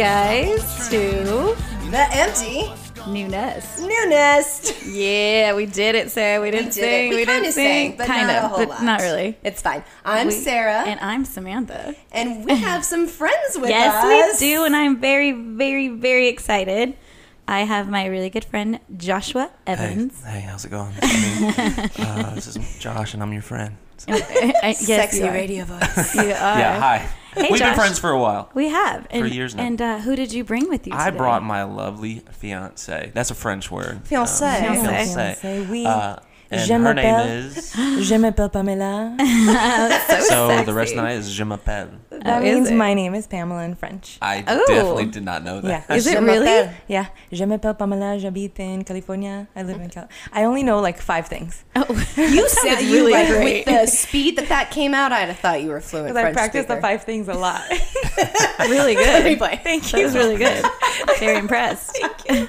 Welcome back, guys, to The empty New Nest. new nest. Yeah, we did it, Sarah. We didn't We did sing. it. We, We, kind didn't of sing. sang, but kind not of, a whole but lot. not really. It's fine. I'm We- Sarah, And I'm Samantha. and we have some friends with yes, us. Yes, we do, and I'm very, very, very excited. I have my really good friend Joshua Evans. hey, how's it going? It's me. uh, this is Josh, and I'm your friend. So- I- yes, Sexy you radio voice. You are. yeah, hi. Hey, We've Josh. been friends for a while. We have and, years now. And uh, who did you bring with you? I today? brought my lovely fiance. That's a French word. Fiancé. Um, Fiancé. fiancé. Fiancé, oui. Uh, and Je her name is. Je m'appelle Pamela. So the rest of the night is Je m'appelle. That Oh, means my name is Pamela in French. I Oh. definitely did not know that. Yeah. Is it really? m'appelle- Yeah. Je m'appelle Pamela. J'habite in California. I live in Cal. I only know like five things. Oh, You said was you really like great. with the speed that that came out. I'd have thought you were fluent Because I French practice the five things a lot. really good. Replay. Thank That was really good. Very impressed. Thank you.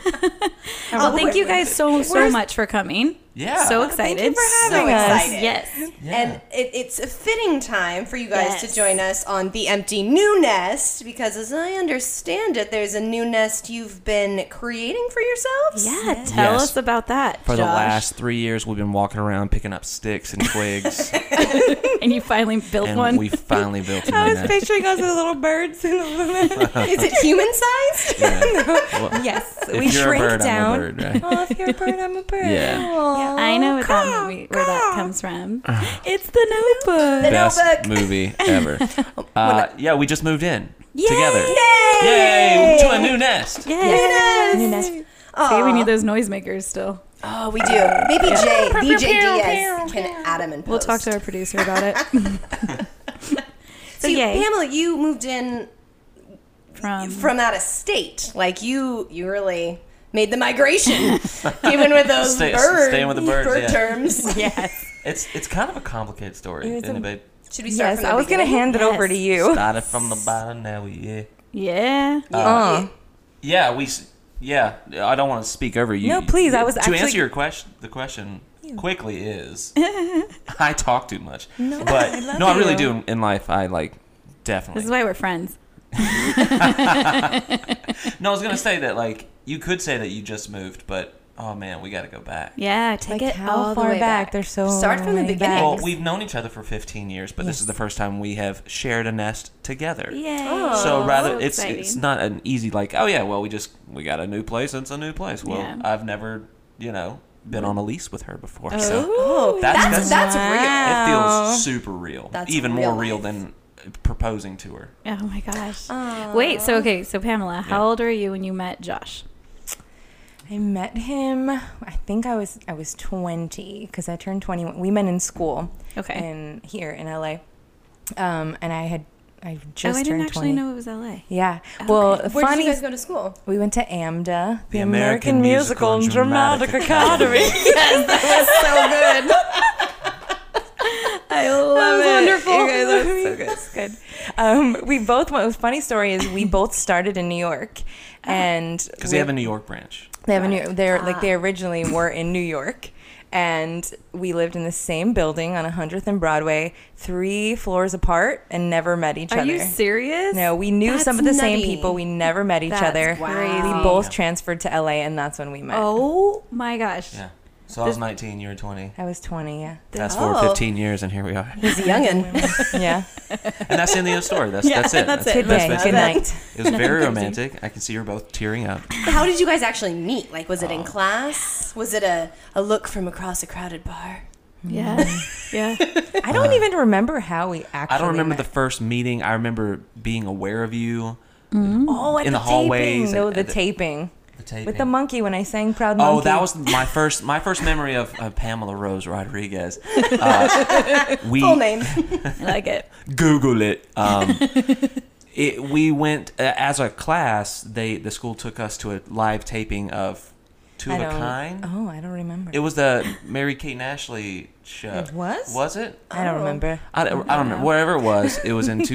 well, oh, thank you guys so so Where's- much for coming. Yeah. So excited. for So us. excited. Yes. Yeah. And it, it's a fitting time for you guys Yes. to join us on the empty new nest because, as I understand it, there's a new nest you've been creating for yourselves. Yeah. Tell Yes. us about that. For the Josh. last three years, we've been walking around picking up sticks and twigs, and you finally built and one. we finally built a I new was nest. picturing us as little birds. in a little- Is it human sized? Yeah. Well, yes. if we you're shrink a bird, down. I'm a bird, right? Oh, if you're a bird, I'm a bird. Yeah. Aw. I know what that movie, where that comes from. It's the Notebook. Best Notebook. movie ever. Uh, Uh, yeah, we just moved in together. Yay! Yay! To a new nest. Yes. New nest. See, we need those noisemakers still. Oh, we do. Maybe Jay, DJ Diaz can add them in post. We'll talk to our producer about it. So, so you- yay. Pamela, you moved in From from out of state. Like you, you really made the migration, even with those Stay- bird, staying with the birds, bird yeah. terms. yes. It's it's kind of a complicated story. It was isn't a- it, babe? Should we start Yes, from the I was going to hand it over to you. Started from the bottom, now we yeah. Yeah. Uh, Yeah, we. Yeah, I don't want to speak over you. No, please, I was to actually- answer your question. The question quickly is, I talk too much. No, but I love no, I really you. do in- in life. I like definitely. This is why we're friends. no, I was gonna say that like you could say that you just moved, but oh man, we got to go back. Yeah, take like it how all the way back? back. They're so Start from the beginning. Well, we've known each other for 15 years, but this is the first time we have shared a nest together. Yay. So oh, rather, so it's exciting. it's not an easy like oh yeah, well we just we got a new place. It's a new place. Well, Yeah. I've never you know been on a lease with her before, so Oh, oh That's- that's that's- that's, real. it feels super real. That's even real more real life. than proposing to her. Oh my gosh. Wait, so okay, so Pamela, how Yeah. old were you when you met Josh? I met him. I think I was I was 20 because I turned 21. We met in school. Okay. In here in LA, um, and I had I just oh, I didn't actually 20. know it was LA. Yeah. Well, Where did funny. you guys go to school? we went to AMDA, the, The American, American Musical, and Musical and Dramatic, Dramatic Academy. yes, that was so good. I love was it. wonderful. You guys are so good. It's good. um, we both went. Funny story is we both started in New York, and Because they have a New York branch. They have a new. They're like they originally were in New York, and we lived in the same building on 100th and Broadway, three floors apart, and never met each Are other. Are you serious? No, we knew That's some of the same people. We never met each That's other. crazy. We both transferred to LA, and that's when we met. Oh my gosh. Yeah. So I was 19, you were 20. I was 20. Yeah, Fast Oh. 15 years, and here we are. He's a youngin. yeah. And that's the end of the story. That's Yeah, that's it. that's That's, it. Good day. that's Good basically it. night. It was very romantic. I can see you're both tearing up. How did you guys actually meet? Like, was it in oh. class? Was it a, a look from across a crowded bar? Mm. Yeah. Yeah. I don't uh, even remember how we actually. I don't remember met. the first meeting. I remember being aware of you. Mm. Oh, at in the, the hallways taping. No, the the- taping The taping. with the monkey when I sang "Proud Monkey." Oh, that was my first my first memory of, of Pamela Rose Rodriguez. Uh, we Full name. I like it. Google it. Um, it. We went uh, as a class. They the school took us to a live taping of Two I of a don't- Kind. Oh, I don't remember. It was the Mary Kate and Ashley show. It was? Was it? I don't Oh. remember. I, don't- I don't remember. Whatever it was, it was in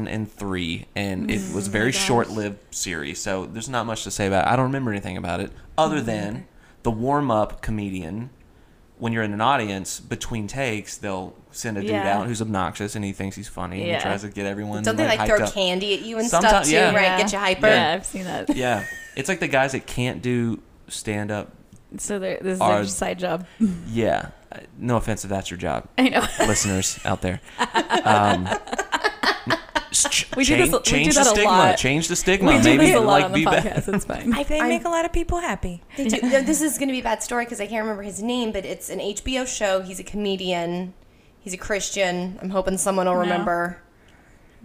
2003, and it mm, was a very short-lived series. So there's not much to say about it. I don't remember anything about it other than the warm-up comedian when you're in an audience between takes, they'll send a dude Yeah. out who's obnoxious and he thinks he's funny and Yeah. he tries to get everyone. To Don't they like hyped throw up. candy at you and Sometimes- stuff too, yeah. right? Yeah. Get you hyper. Yeah, I've seen that. Yeah, it's like the guys that can't do stand up. So there, this is Are- their side job. Yeah, Uh, no offense if that's your job, I know. listeners out there. Um, ch- We do change, this- we do that the a stigma. lot. Change the stigma. we do Maybe this a lot like on the be better. podcast. It's fine. I think I- make a lot of people happy. They do. this is going to be a bad story because I can't remember his name, but it's an HBO show. He's a comedian. He's a Christian. I'm hoping someone will No. remember.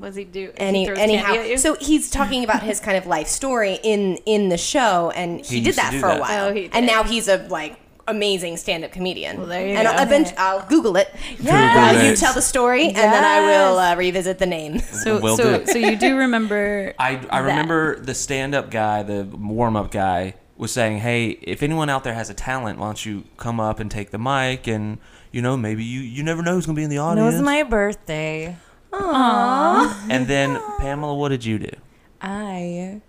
What does he do? Any, he throws candy at anyhow, you? so he's talking about his kind of life story in in the show, and he, He did that for that. a while, Oh, he and now he's a like amazing stand-up comedian. Well, there you and go. I'll, eventually, I'll Google it. Yeah. Uh, you it. tell the story, and then I will uh, revisit the name. so Will so so you do remember? I, I that. remember the stand up guy, the warm up guy, was saying, Hey, if anyone out there has a talent, why don't you come up and take the mic? And, you know, maybe you, you never know who's going to be in the audience. It was my birthday. And then, Pamela, what did you do? I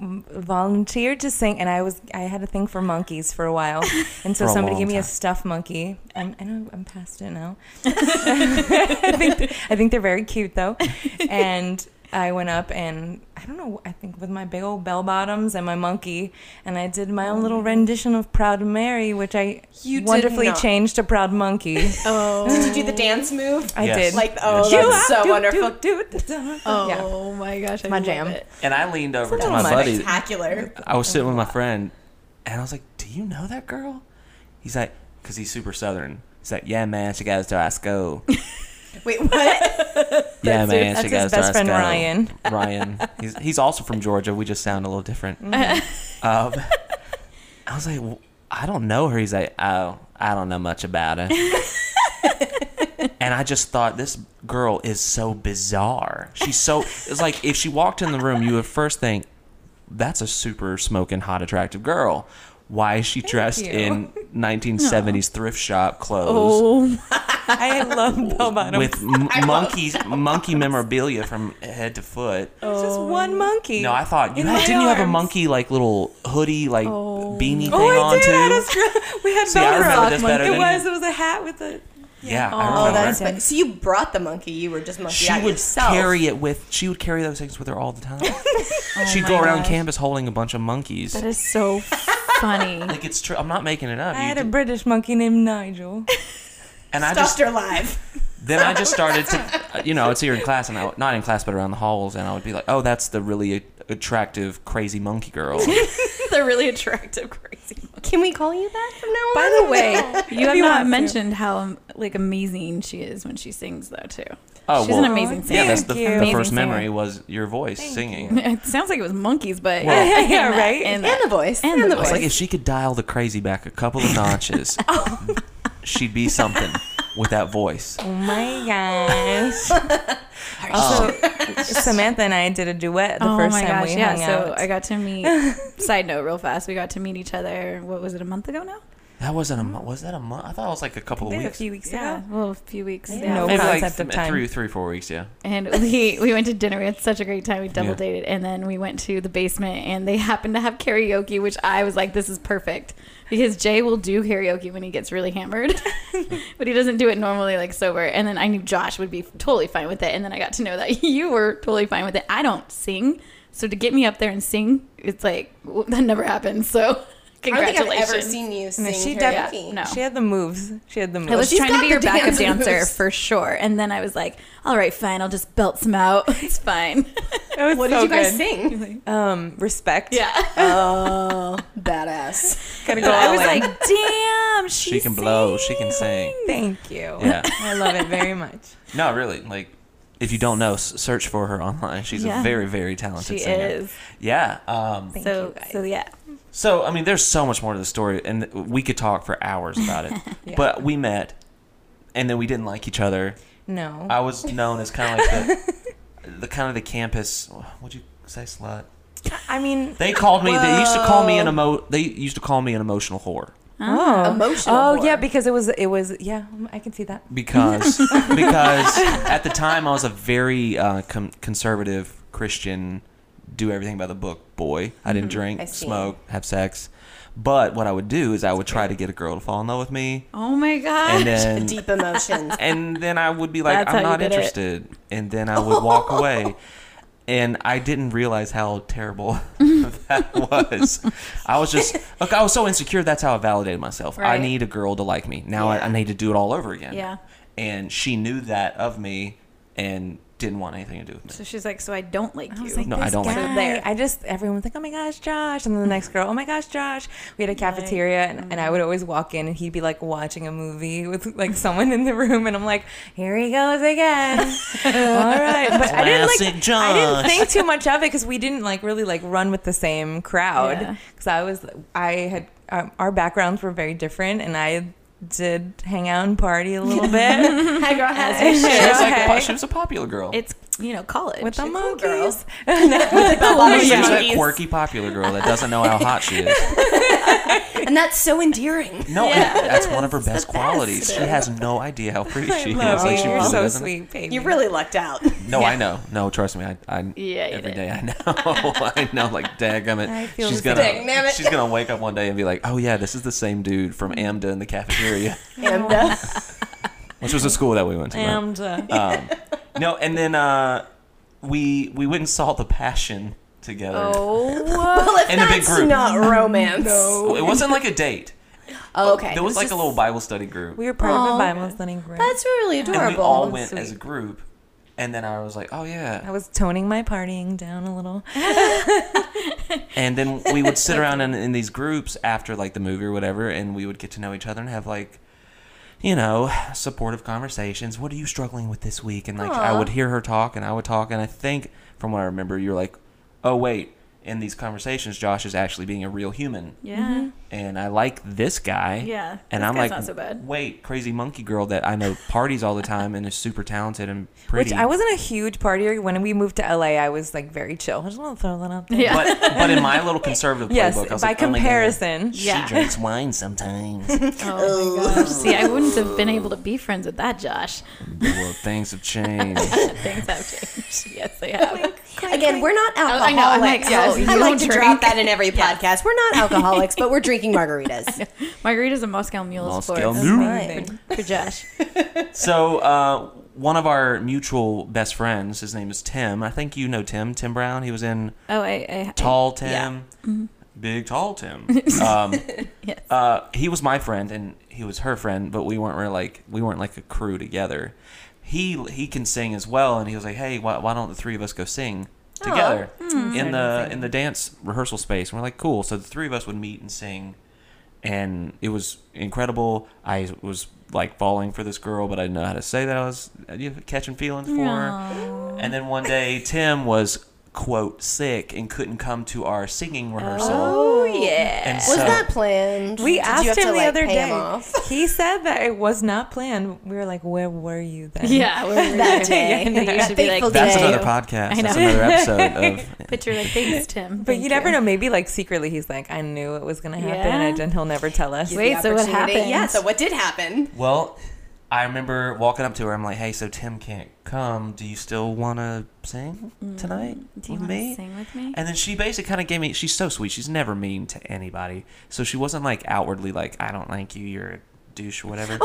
volunteered to sing, and I was I had a thing for monkeys for a while, and so somebody gave me a stuffed monkey. I'm, I know I'm past it now. I think I think they're very cute though, and I went up and I don't know I think with my big old bell bottoms and my monkey, and I did my own oh, little rendition of Proud Mary, which I You wonderfully changed to Proud Monkey. Oh, Did you do the dance move? I Yes. did. Like, oh, Yes. that's so Do, wonderful. do, do, do. oh Yeah. my gosh, I My love jam. it. And I leaned over to a my little buddy. Spectacular. I was sitting with my friend, and I was like, "Do you know that girl?" He's like, "Cause he's super southern." He's like, "Yeah, man, she goes to our school." Wait, what? yeah, man, his- she that's goes his best friend, school." Ryan. Ryan. He's he's also from Georgia. We just sound a little different. Mm-hmm. um, I was like, well, I don't know her. He's like, oh, I don't know much about her. and I just thought this girl is so bizarre. She's so. It's like if she walked in the room, you would first think, that's a super smoking hot attractive girl. Why is she dressed you. in 1970s thrift shop clothes? Oh, I love bell bottoms. With m- monkeys, monkey memorabilia from head to foot. It's just one oh. monkey. No, I thought you had, didn't you have a monkey like little hoodie like oh. beanie oh, thing Oh, I on did. too? That's true. We had See, I remember this better It was. It was a hat with a. Yeah, I Oh, that's fun. So you brought the monkey. You were just monkey she would yourself. carry it with. She would carry those things with her all the time. She'd go around gosh. campus holding a bunch of monkeys. that is so funny. like it's true. I'm not making it up. I You had a British monkey named Nigel. and I Stuffed just her live. then I just started to, uh, you know, I'd see her in class, and I not in class, but around the halls, and I would be like, "Oh, that's the really attractive, crazy monkey girl." They're really attractive, crazy. Can we call you that from now on? By the way, you have not want to. mentioned how um, like amazing she is when she sings, though. Too. Oh, She's well, an amazing singer. Yeah, that's the, the you. first Amazing memory was your voice singing. It sounds like it was monkeys, but Well- yeah, Yeah, right? And, and the voice. And the the It's voice. like if she could dial the crazy back a couple of notches, she'd be something with that voice. Oh my gosh. also, Samantha and I did a duet the oh first my time gosh, we yeah. hung So out. I got to meet. side note, real fast, we got to meet each other. What was it? A month ago now? That wasn't a mo- was that a month? I thought it was like a couple of weeks. a few weeks Yeah, ago. well, a few weeks. Yeah. Yeah. No Maybe like concept of time. three, three, four weeks. Yeah. And we we went to dinner. We had such a great time. We double Yeah. dated, and then we went to the basement, and they happened to have karaoke, which I was like, "This is perfect," because Jay will do karaoke when he gets really hammered, but he doesn't do it normally like sober. And then I knew Josh would be totally fine with it, and then I got to know that you were totally fine with it. I don't sing, so to get me up there and sing, it's like w- that never happens. So I don't think congratulations. I've ever seen you sing she karaoke. def- no. She had the moves. She had the moves. I was she's trying to be the your backup dance dancer for sure, and then I was like, "All right, fine, I'll just belt some out. It's fine." It was What so did you guys good. sing? Um, respect. Yeah. Oh, badass. Gotta go I was in. like, damn, she, She can blow. She can sing. Thank you. Yeah. I love it very much. No, really. Like, if you don't know, search for her online. She's Yeah. a very, very talented She singer. is. Yeah. Um, Thank so, you guys. so yeah. So, I mean, there's so much more to the story, and we could talk for hours about it. Yeah. But we met, and then we didn't like each other. No. I was known as kind of like the, the kind of the campus. What'd you say, slut? I mean, They called me. They used to call me an emo. They used to call me an emotional whore oh, Emotional Oh whore. yeah, because it was it was yeah. I can see that. because because at the time I was a very uh, com- conservative Christian, do everything by the book boy. I didn't hmm, drink, I see. smoke, have sex, But what I would do is I would try to get a girl to fall in love with me, Oh my god. and then Deep emotions. and then I would be like, That's how I'm you not did it. interested, and then I would walk away. And I didn't realize how terrible that was. I was just look. I was so insecure. That's how I validated myself. I Right. need a girl to like me. Now I, I need to do it all over again. Yeah. And she knew that of me, and didn't want anything to do with me. So she's like, so I don't like I you. was like, No, I don't like guy. it. There. I just everyone's like, oh my gosh, Josh, and then the next girl, oh my gosh, Josh. We had a cafeteria, and, and I would always walk in, and he'd be like watching a movie with like someone in the room, and I'm like, here he goes again. All right, but I didn't Classic like, I didn't think too much of it because we didn't like really like run with the same crowd. Yeah. Because I was, I had um, our backgrounds were very different, and I did hang out and party a little bit Hi, girl, has As you your should. She was, like a, po- she was a popular girl. It's you know college. with the You're a cool girl. monkeys. Bubba she that quirky popular girl that doesn't know how hot she is. And that's so endearing. No, Yeah. that's one of her best best. qualities. She has no idea how pretty she love is. Like, you. she You're really so doesn't. sweet, baby. You really lucked out. No, I know. No, trust me. I, I Yeah, you every did. day I know. I know. Like, daggum I it. feel She's gonna. same. Dang, She's gonna wake up one day and be like, "Oh yeah, this is the same dude from AMDA in the cafeteria," And uh, which was a school that we went to. right? Uh, Um, no, and then uh, we we went and saw The Passion together. Oh. well, if In a big that's group. not romance. Well, it wasn't like a date. Oh, okay. There was It like a little Bible study group. we were part of a Bible study group. That's really adorable. and we all That's went sweet. as a group. And then I was like, oh yeah. I was toning my partying down a little. And then we would sit around in, in these groups after like the movie or whatever, and we would get to know each other and have like, you know, supportive conversations. What are you struggling with this week? And like I would hear her talk, and I would talk, and I think from what I remember, you're like, oh wait, in these conversations, Josh is actually being a real human, Yeah. Mm-hmm. and I like this guy. Yeah. And This I'm guy's like, not so bad. wait, crazy monkey girl that I know parties all the time and is super talented and pretty. Which I wasn't a huge partier. When we moved to LA, I was like very chill. I just want to throw that out there. Yeah. But but in my little conservative playbook, Yes, I was by like, oh my God, comparison. Yeah. she drinks wine sometimes. Oh my oh. gosh. See, I wouldn't have been able to be friends with that Josh. well, things have changed. Things have changed. Yes, they have. Again, we're not alcoholics. I know, I'm like, you I like to drink? drop that in every Yes. podcast. We're not alcoholics, but we're drinking margaritas. Margarita's a Moscow Mule Moscow sport. Mule. Fine. For Josh. so uh, one of our mutual best friends, his name is Tim. I think you know Tim. Tim Brown. He was in Oh, I. I Tall yeah. Tim, Big Tall Tim. Um, Yes. uh, he was my friend and he was her friend, but we weren't really like we weren't like a crew together. He he can sing as well, and he was like, "Hey, why, why don't the three of us go sing together in the in the dance rehearsal space?" And we're like, "Cool." So the three of us would meet and sing, and it was incredible. I was like falling for this girl, but I didn't know how to say that I was uh, you know, catching feelings for her. And then one day, Tim was quote sick and couldn't come to our singing rehearsal. Oh yeah. And was so- that planned? We Did asked him to, the like, other day. off? He said that it was not planned. We were like, where were you then? Yeah, we're That day. You That should be like, That's day. another podcast. I That's another episode of. picture like, thanks, Tim. But Thank you never know. Maybe like secretly, he's like, I knew it was gonna happen, Yeah. and and he'll never tell us. Wait, so what happened? Yeah, so what did happen? Well, I remember walking up to her. I'm like, "Hey, so Tim can't come. Do you still want to sing tonight Mm, Do you with me?" sing with me? And then she basically kind of gave me. She's so sweet. She's never mean to anybody. So she wasn't like outwardly like, "I don't like you. You're douche or whatever."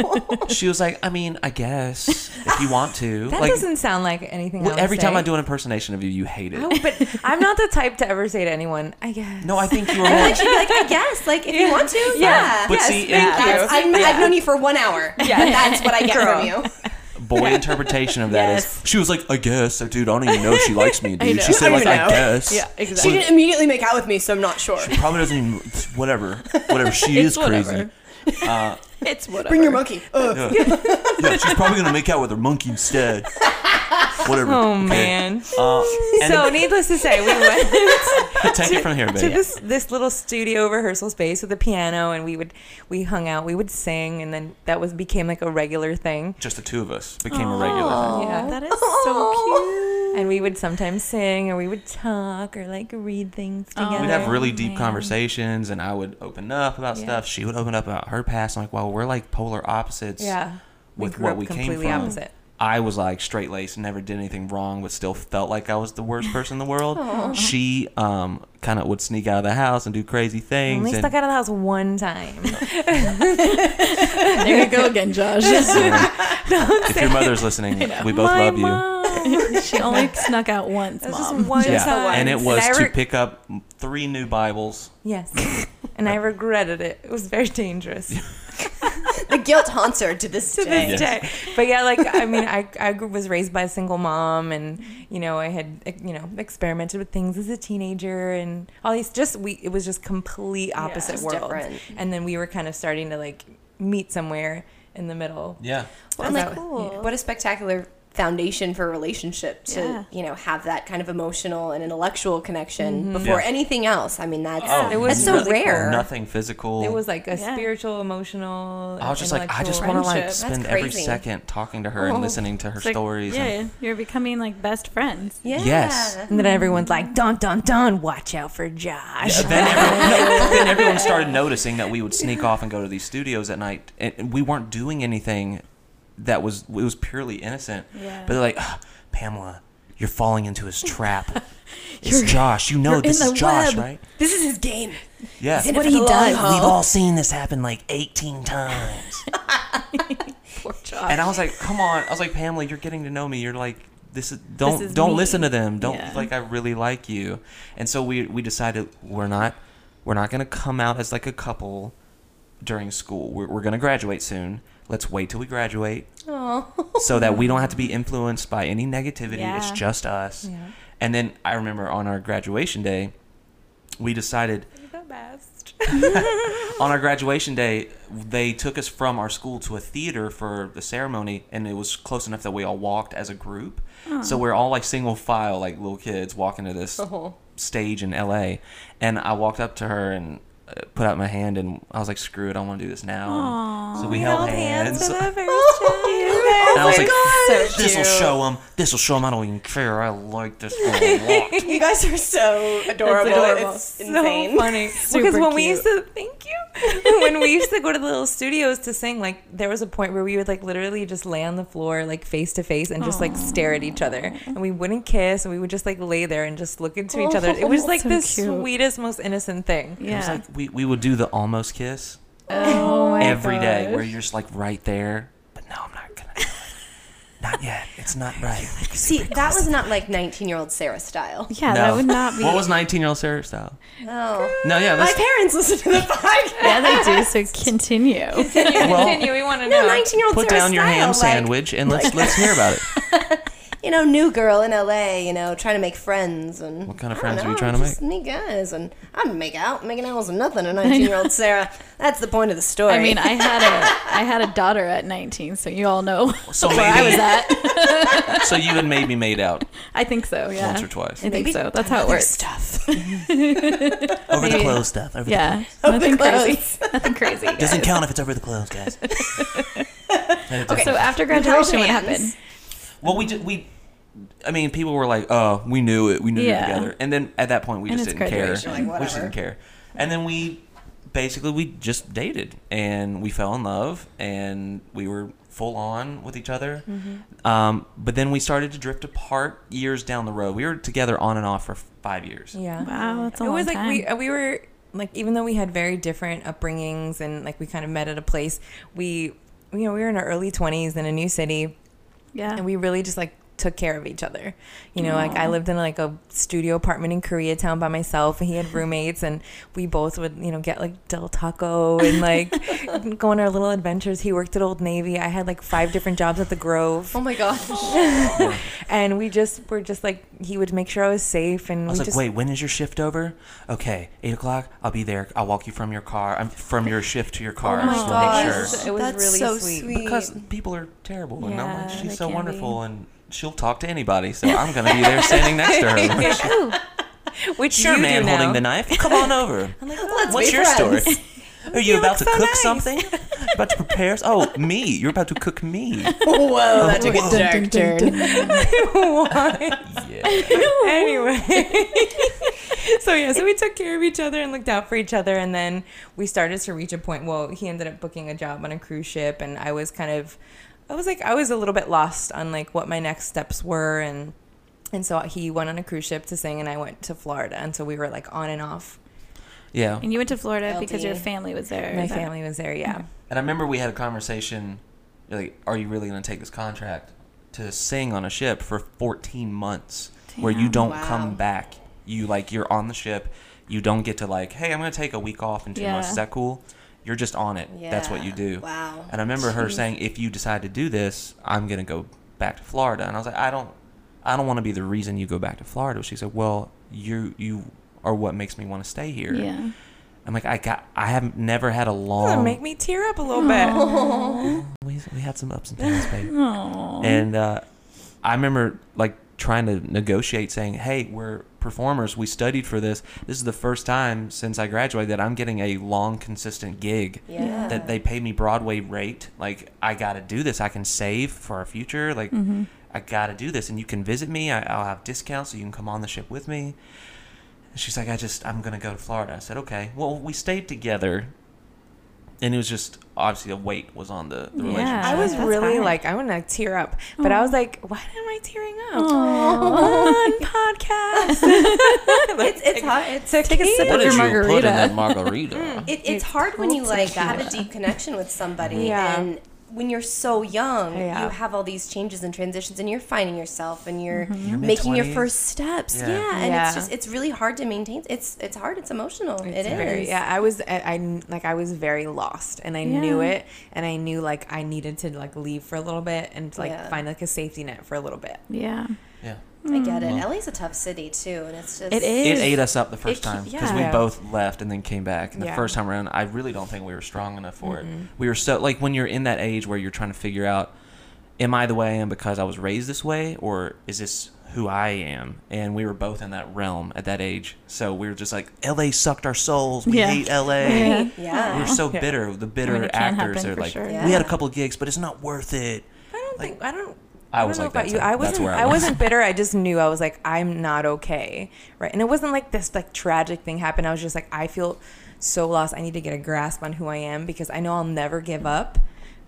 she was like, "I mean, I guess if you want to." That like doesn't sound like anything. well, I would every time. I do an impersonation of you, you hate it. Oh, but I'm not the type to ever say to anyone, I guess. No, I think you were. I more, like she'd like, I guess, like if you want to, yeah. But yes, see, thank you. I'm, I've known you for one hour. Yeah. that's what I get Girl. from you. boy interpretation of that is Yes. she was like, I guess. Like, dude, I don't even know if she likes me, dude. She said I like, I guess. Yeah, exactly. She didn't immediately make out with me, so I'm not sure. She probably doesn't even whatever. Whatever. She It's is crazy. Whatever. Uh, It's whatever. Bring your monkey. Ugh. yeah. yeah, she's probably gonna make out with her monkey instead. Whatever. Oh Okay. man. Uh, and So needless to say, we went take it from here, to this this little studio rehearsal space with a piano, and we would we hung out, we would sing, and then that was became like a regular thing. Just the two of us became a regular thing. Yeah. That is so cute. And we would sometimes sing, or we would talk, or like read things together. We'd have really deep conversations, and I would open up about Yeah. stuff. She would open up about her past. I'm like, wow, we're like polar opposites. Yeah. with grew what up we came completely from. opposite. I was like straight laced, never did anything wrong, but still felt like I was the worst person in the world. She um, kind of would sneak out of the house and do crazy things. Only and- stuck out of the house one time. There you go again, Josh. if your mother's listening, we both My love you. Mom. she only snuck out once, That's just mom. one Yeah, time. and it was I to pick up three new Bibles. Yes, and I regretted it. It was very dangerous The guilt haunts her to this to day. this Yes. day. But yeah, like I mean, I I was raised by a single mom, and you know, I had you know experimented with things as a teenager, and all these just we it was just complete opposite just worlds. different. And then we were kind of starting to like meet somewhere in the middle. Yeah. Well, That's like, how- what a spectacular foundation for a relationship to Yeah. you know have that kind of emotional and intellectual connection mm-hmm. before Yeah. anything else. I mean, that's Oh, It was that's so really rare. Oh, nothing physical. It was like a Yeah. spiritual, emotional. I was just like, I just want to like spend every second talking to her and Oh. listening to her like, stories. yeah, and, you're becoming like best friends. Yeah. Yes. And then everyone's like, "Dun dun dun! Watch out for Josh." then, everyone, no, but then everyone started noticing that we would sneak off and go to these studios at night, and we weren't doing anything that was it was purely innocent. Yeah. But they're like, "Ugh, Pamela, you're falling into his trap. It's Josh. You know this is Josh, web." right? This is his game. Yeah. He's What he does. haul. We've all seen this happen like 18 times. Poor Josh. And I was like, "Come on!" I was like, "Pamela, you're getting to know me. You're like, this is don't is don't me." listen to them. Don't Yeah. like I really like you." And so we we decided we're not we're not gonna come out as like a couple during school. We're we're gonna graduate soon. Let's wait till we graduate Oh. so that we don't have to be influenced by any negativity. It's just us. Yeah. And then I remember on our graduation day, we decided the best. on our graduation day, they took us from our school to a theater for the ceremony, and it was close enough that we all walked as a group. So we're all like single file, like little kids, walking to this Oh. stage in LA. And I walked up to her and put out my hand, and I was like, "Screw it, I want to do this now." And so we, held, hands. for the first time. and I was oh like, so "This will cute. show them. This will show them. I don't even care. I like this girl a lot." You guys are so adorable. adorable. It's so insane. funny Super because when we used to thank you when we used to go to the little studios to sing like there was a point where we would like literally just lay on the floor like face to face and just like stare at each other and we wouldn't kiss and we would just like lay there and just look into each other it was like So the cute. sweetest most innocent thing It was Yeah. Like we, we would do the almost kiss oh every day, where you're just like right there. But no, I'm not gonna. Not yet. It's not right. See, that was not like 19 year old Sarah style. Yeah, No. that would not be. What was 19 year old Sarah style? Oh. No, yeah, My let's, parents listen to the podcast. Yeah, they do. So continue. well, continue we want to No, know 19 year old put Sarah down your style, ham like, sandwich and let's let's hear about it. You know, new girl in LA, you know, trying to make friends and What kind of friends don't are you trying to just meet guys and I'm make out, making out was nothing. A 19 year old Sarah. That's the point of the story. I mean, I had a I had a daughter at 19, so you all know So where I was at. so you and maybe made out I think so. Yeah. once or twice I think so. That's how it other works. Stuff. over Maybe. clothes stuff. Over Yeah. Over Nothing the crazy. Nothing crazy. the, doesn't count if it's over the clothes, guys. Okay. So after graduation, what happened? Well, we did we. I mean, people were like, "Oh, we knew it. We knew Yeah. it together." And then at that point, we And just didn't care. graduation. Like, we just didn't care. And then we basically we just dated and we fell in love and we were full on with each other. Mm-hmm. Um, but then we started to drift apart years down the road. We were together on and off for five years. yeah Wow, that's a it long was like time. we uh, we were like even though we had very different upbringings and like we kind of met at a place we you know we were in our early 20s in a new city yeah. and we really just like took care of each other you know like i lived in like a studio apartment in koreatown by myself and he had roommates and we both would you know get like del taco and like go on our little adventures he worked at old navy i had like five different jobs at the grove Oh my gosh. and we just were just like he would make sure i was safe and I was we like, just "Wait, when is your shift over? Okay, eight o'clock. I'll be there. I'll walk you from your car. I'm from your shift to your oh car. Oh my just to make gosh. sure." It was That's really so sweet. sweet. because people are terrible and I'm like, she's so can wonderful and she'll talk to anybody so i'm gonna be there standing next to her which sure man holding now. the knife come on over I'm like, oh, Let's what's your friends. story are you, You about to so cook nice. something about to prepare oh me you're about to cook me Whoa, oh, that took a Whoa. dark turn. yeah anyway so yeah so we took care of each other and looked out for each other and then we started to reach a point well he ended up booking a job on a cruise ship and i was kind of I was like I was a little bit lost on like what my next steps were and and so he went on a cruise ship to sing and I went to Florida and so we were like on and off. Yeah. And you went to Florida because your family was there. My family was there, yeah. Mm-hmm. And I remember we had a conversation. Like, are you really going to take this contract to sing on a ship for 14 months, where you don't Wow. come back? You like you're on the ship. You don't get to like, hey, I'm going to take a week off in two months. Is that cool? You're just on it. That's what you do. Wow. And I remember her saying, if you decide to do this, I'm going to go back to Florida. And I was like, I don't, I don't want to be the reason you go back to Florida. She said, well, you you are what makes me want to stay here. Yeah. I'm like, I got, I have never had a Doesn't long. make me tear up a little bit. we, we had some ups and downs, babe. Aw. And uh, I remember like trying to negotiate, saying, "Hey, we're performers. We studied for this. This is the first time since I graduated that I'm getting a long, consistent gig. Yeah. That they pay me Broadway rate. Like I got to do this. I can save for our future. Like mm-hmm. I got to do this. And you can visit me. I, I'll have discounts, so you can come on the ship with me." And she's like, "I just I'm gonna go to Florida." I said, "Okay." Well, we stayed together. And it was just obviously the weight was on the, the Yeah. relationship. I was That's really hard. like I want to tear up, but I was like, why am I tearing up Aw. on podcast? it's it's hard. It's Take a sip of your did you put in margarita. that margarita? Mm, it, it's, It's hard when you like tequila. have a deep connection with somebody Yeah. and when you're so young Yeah. you have all these changes and transitions and you're finding yourself and you're mm-hmm. Your making your first steps yeah, Yeah. and Yeah. it's just it's really hard to maintain it's it's hard it's emotional It's It is. very, yeah. I was, I, I like, I was very lost, and I knew it, and I knew like I needed to like leave for a little bit and like Yeah. find like a safety net for a little bit. Yeah. yeah. I get it Mhm. la's a tough city too and it's just It It is. ate us up the first It- time because yeah. we both left and then came back. And the Yeah. first time around, I really don't think we were strong enough for it. We were so like when you're in that age where you're trying to figure out, am I the way I am because I was raised this way, or is this who I am? And we were both in that realm at that age, so we were just like, L.A. sucked our souls. We Yeah. hate L.A. Yeah. yeah We were so Yeah. bitter. The bitter I mean, actors are like, sure. we had a couple of gigs, but it's not worth it. I don't Like, think I don't. I I was don't know like about you. I wasn't. where I I, was. wasn't bitter. I just knew I was like I'm not okay, right? And it wasn't like this like tragic thing happened. I was just like I feel so lost. I need to get a grasp on who I am because I know I'll never give up,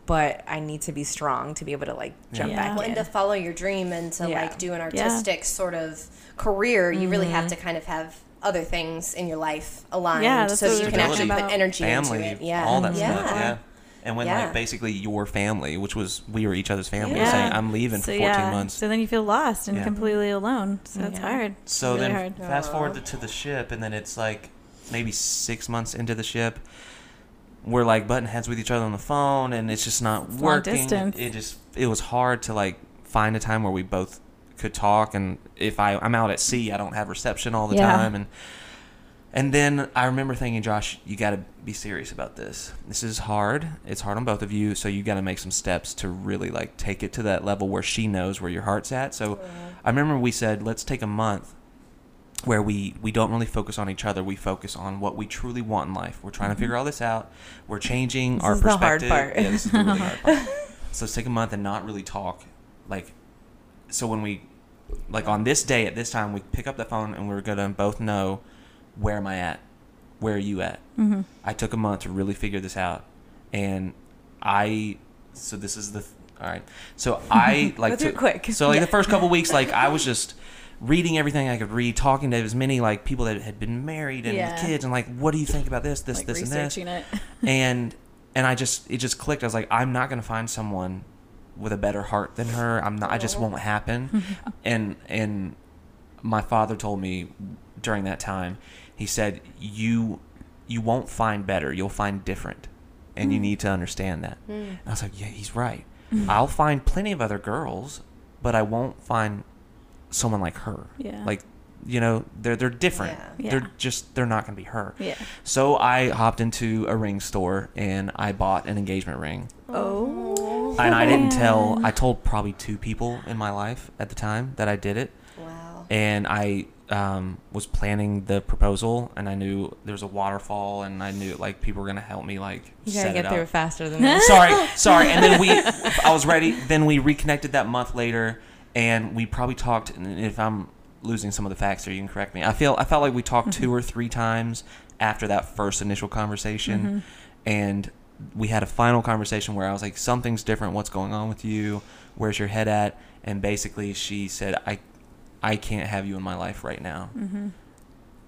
but I need to be strong to be able to like jump Yeah. back well, in. and to follow your dream and to Yeah. like do an artistic sort of career you really have mm-hmm. to kind of have other things in your life aligned Yeah, so that you can actually talking put energy family, into it yeah all that yeah. stuff. Yeah. And when Yeah. like basically your family, which was we were each other's family, Yeah. saying I'm leaving so for 14 yeah. months. So then you feel lost and Yeah. completely alone. So it's Yeah. hard. So really then hard. fast forward to, to the ship, and then it's like maybe six months into the ship. We're like button heads with each other on the phone, and it's just not long working. distance. It just it was hard to like find a time where we both could talk. And if I I'm out at sea, I don't have reception all the Yeah. time, and and then I remember thinking, Josh, you got to be serious about this. This is hard. It's hard on both of you, so you got to make some steps to really like take it to that level where she knows where your heart's at. So I remember we said, let's take a month where we we don't really focus on each other. We focus on what we truly want in life. We're trying to figure mm-hmm. all this out. We're changing This our is the hard perspective. Yeah, this is the really hard part. So let's take a month and not really talk. Like, so when we, like on this day at this time, we pick up the phone and we're gonna both know where am I at, where are you at. Mm-hmm. I took a month to really figure this out, and I. So this is the. All right. So I like to- quick. So like Yeah. the first couple weeks, like I was just reading everything I could read, talking to as many like people that had been married and Yeah. with kids, and like, what do you think about this, this, like this, and this? it. and and I just it just clicked. I was like, I'm not gonna find someone with a better heart than her. I'm not. I just won't happen. and and my father told me during that time, he said, you you won't find better. You'll find different, and you hmm. need to understand that. Hmm. And I was like, yeah, he's right. Hmm. I'll find plenty of other girls, but I won't find someone like her. Yeah. Like, you know, they're they're different. Yeah. Yeah. They're just they're not gonna be her. Yeah. So I hopped into a ring store and I bought an engagement ring. Oh. And I didn't tell. I told probably two people in my life at the time that I did it. wow And I um, was planning the proposal and I knew there was a waterfall and I knew like people were going to help me like you set gotta it get up. faster than that. sorry, sorry. And then we, I was ready. Then we reconnected that month later and we probably talked, and if I'm losing some of the facts here, you can correct me. I feel, I felt like we talked two or three times after that first initial conversation. And we had a final conversation where I was like, something's different. What's going on with you? Where's your head at? And basically, she said, I, I can't have you in my life right now. Mm-hmm.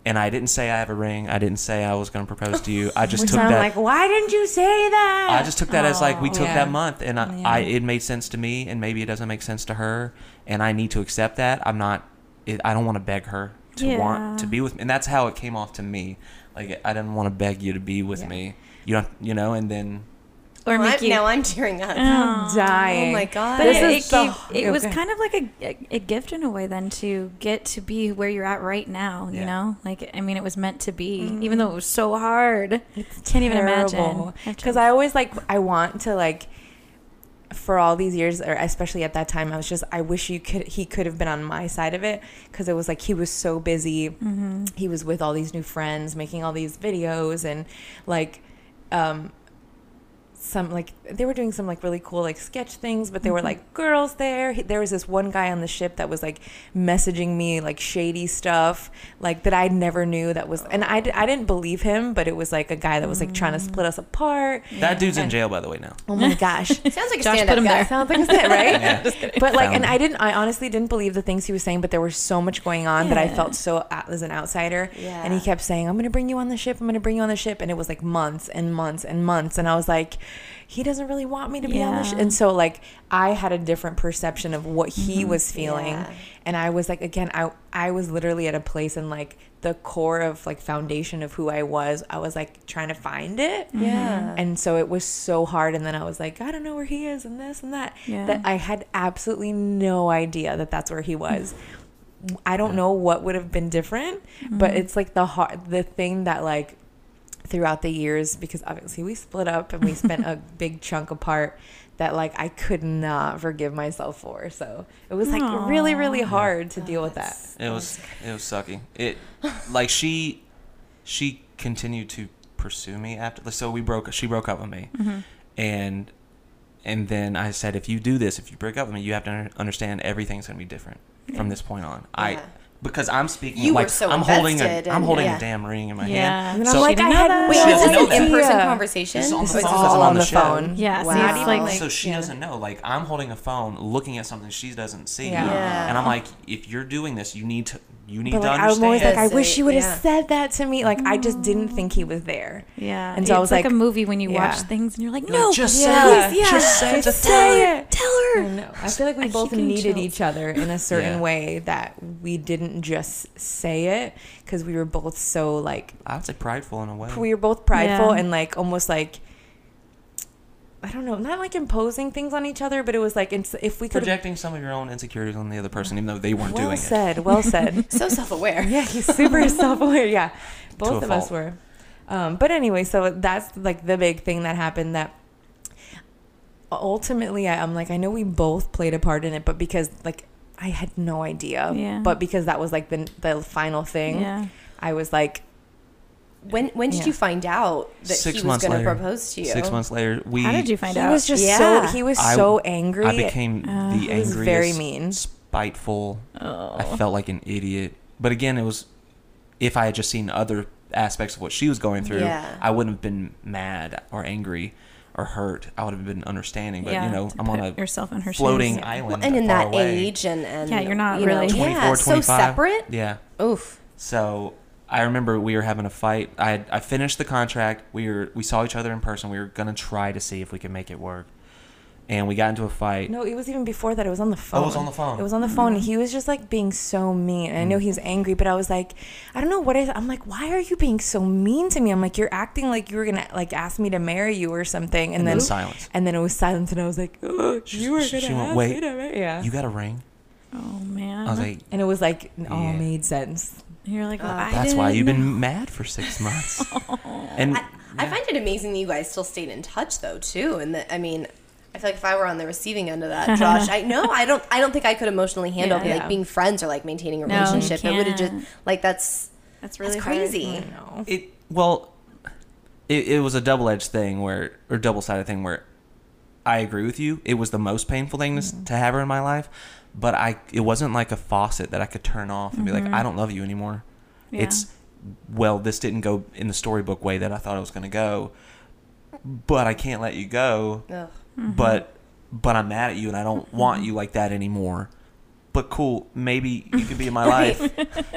And I didn't say I have a ring. I didn't say I was going to propose to you. I just Which took that. like, why didn't you say that? I just took that as like we took Yeah. that month, and I, Yeah. I it made sense to me, and maybe it doesn't make sense to her, and I need to accept that. I'm not. It, I don't want to beg her to want to be with me, and that's how it came off to me. Like I didn't want to beg you to be with Yeah. me. You don't, you know, and then Or Well, make I'm- you. now I'm tearing up. I'm dying. Oh my god. but This it, is it, the- gave, it was kind of like a, a, a gift in a way then to get to be where you're at right now you Yeah. know like i mean it was meant to be even though it was so hard can't even imagine because I always like I want to like for all these years or especially at that time I was just I wish you could he could have been on my side of it because it was like he was so busy mm-hmm. he was with all these new friends making all these videos and like um some like they were doing some like really cool like sketch things but there were mm-hmm. like girls there He- there was this one guy on the ship that was like messaging me like shady stuff like that i never knew that was and i, I didn't believe him but it was like a guy that was like trying to mm. split us apart that dude's in jail by the way now. oh my gosh Sounds like a Josh stand-up put him guy. there. Sounds like a sit, right? Yeah. But like, Found and him. I didn't. I honestly didn't believe the things he was saying. But there was so much going on that I Yeah. felt so a- as an outsider. Yeah. And he kept saying, "I'm going to bring you on the ship. I'm going to bring you on the ship." And it was like months and months and months. And I was like, he doesn't really want me to be on the. Yeah. And so like, I had a different perception of what he mm-hmm. was feeling. Yeah. And I was like, again, I I was literally at a place in like the core of like foundation of who I was. I was like trying to find it. Mm-hmm. Yeah. And so it was so hard. And then I was like, I don't know where he is and this and that. Yeah. That I had absolutely no idea that that's where he mm-hmm. was. I don't know what would have been different, but it's like the hard, the thing that like throughout the years, because obviously we split up and we spent a big chunk apart that like I could not forgive myself for. So it was like really, really hard to deal with that. It was it was sucky. It like she she continued to pursue me after. So we broke. She broke up with me, Mm-hmm. and and then I said, if you do this, if you break up with me, you have to understand everything's gonna be different from this point on. I Yeah. Because I'm speaking You were like so I'm holding a invested I'm holding yeah. a damn ring in my Yeah. hand. And So- I'm like, I had know that. Wait, She was doesn't this an in-person Yeah. conversation? This is on the phone. this This is all on the phone. Yeah, Wow. see, it's like, Like, so she yeah. doesn't know. Like I'm holding a phone, looking at something she doesn't see, Yeah. Yeah. and I'm like, if you're doing this, you need to you need But to like, I'm always like, I wish you would have yeah. said that to me. Like, I just didn't mm. think he was there. yeah. And so I was like, like- a movie when you watch things and you're like, You're no, like, just Yeah. say it. Yeah. Just say Just the say thing. it. tell her. don't know. I feel like we I both needed chills. each other in a certain Yeah. way that we didn't just say it because we were both so like I would say prideful in a way. we were both prideful Yeah. and like almost like I don't know, not like imposing things on each other, but it was like it's, if we could projecting some of your own insecurities on the other person, even though they weren't well doing said, well said. So self-aware. Yeah, he's super self-aware. Yeah, both a of us were. Um, but anyway, so that's like the big thing that happened. That ultimately, I, I'm like, I know we both played a part in it, but because like I had no idea. Yeah. But because that was like the the final thing, Yeah. I was like, When when did Yeah. you find out that Six he was going to propose to you? Six months later, we How did you find he out? was just Yeah. so he was I- so angry. I became Uh, the he was angriest, very mean. spiteful. oh. I felt like an idiot. But again, it was if I had just seen other aspects of what she was going through, Yeah. I wouldn't have been mad or angry or hurt. I would have been understanding. But yeah, you know, I'm on a yourself in her floating shoes. island. Well, and in that away. age and, and Yeah, you're not you know, really- 24, yeah, so separate. Yeah. Oof. So I remember we were having a fight. I had, I finished the contract. We were we saw each other in person. We were gonna try to see if we could make it work, and we got into a fight. No, it was even before that. It was on the phone. Oh, it was on the phone. It was on the phone. and He was just like being so mean. And I Mm. know he was angry, but I was like, I don't know what is. I'm like, why are you being so mean to me? I'm like, you're acting like you were gonna like ask me to marry you or something. And, and then then silence. and then it was silence, and I was like, oh, She- you were she- gonna she went, ask "Wait, me to marry yeah. You got a ring? Oh man. I was like, and it was like it all Yeah. made sense. You're like, well, Uh, I that's why didn't you've know. been mad for six months. and I, I find it amazing that you guys still stayed in touch though too, and that I mean, I feel like if I were on the receiving end of that, Josh, I know I don't, I don't think I could emotionally handle Yeah. like being friends or like maintaining a No, you relationship. it would have just like that's That's really that's crazy. You it well, it, it was a double edged thing where or double sided thing where I agree with you. It was the most painful thing to, to have her in my life, but I it wasn't like a faucet that I could turn off and be like, mm-hmm. I don't love you anymore. Yeah. It's well, this didn't go in the storybook way that I thought it was going to go. but I can't let you go. Ugh. Mm-hmm. But but I'm mad at you and I don't want mm-hmm. you like that anymore. But cool, maybe you could be in my life.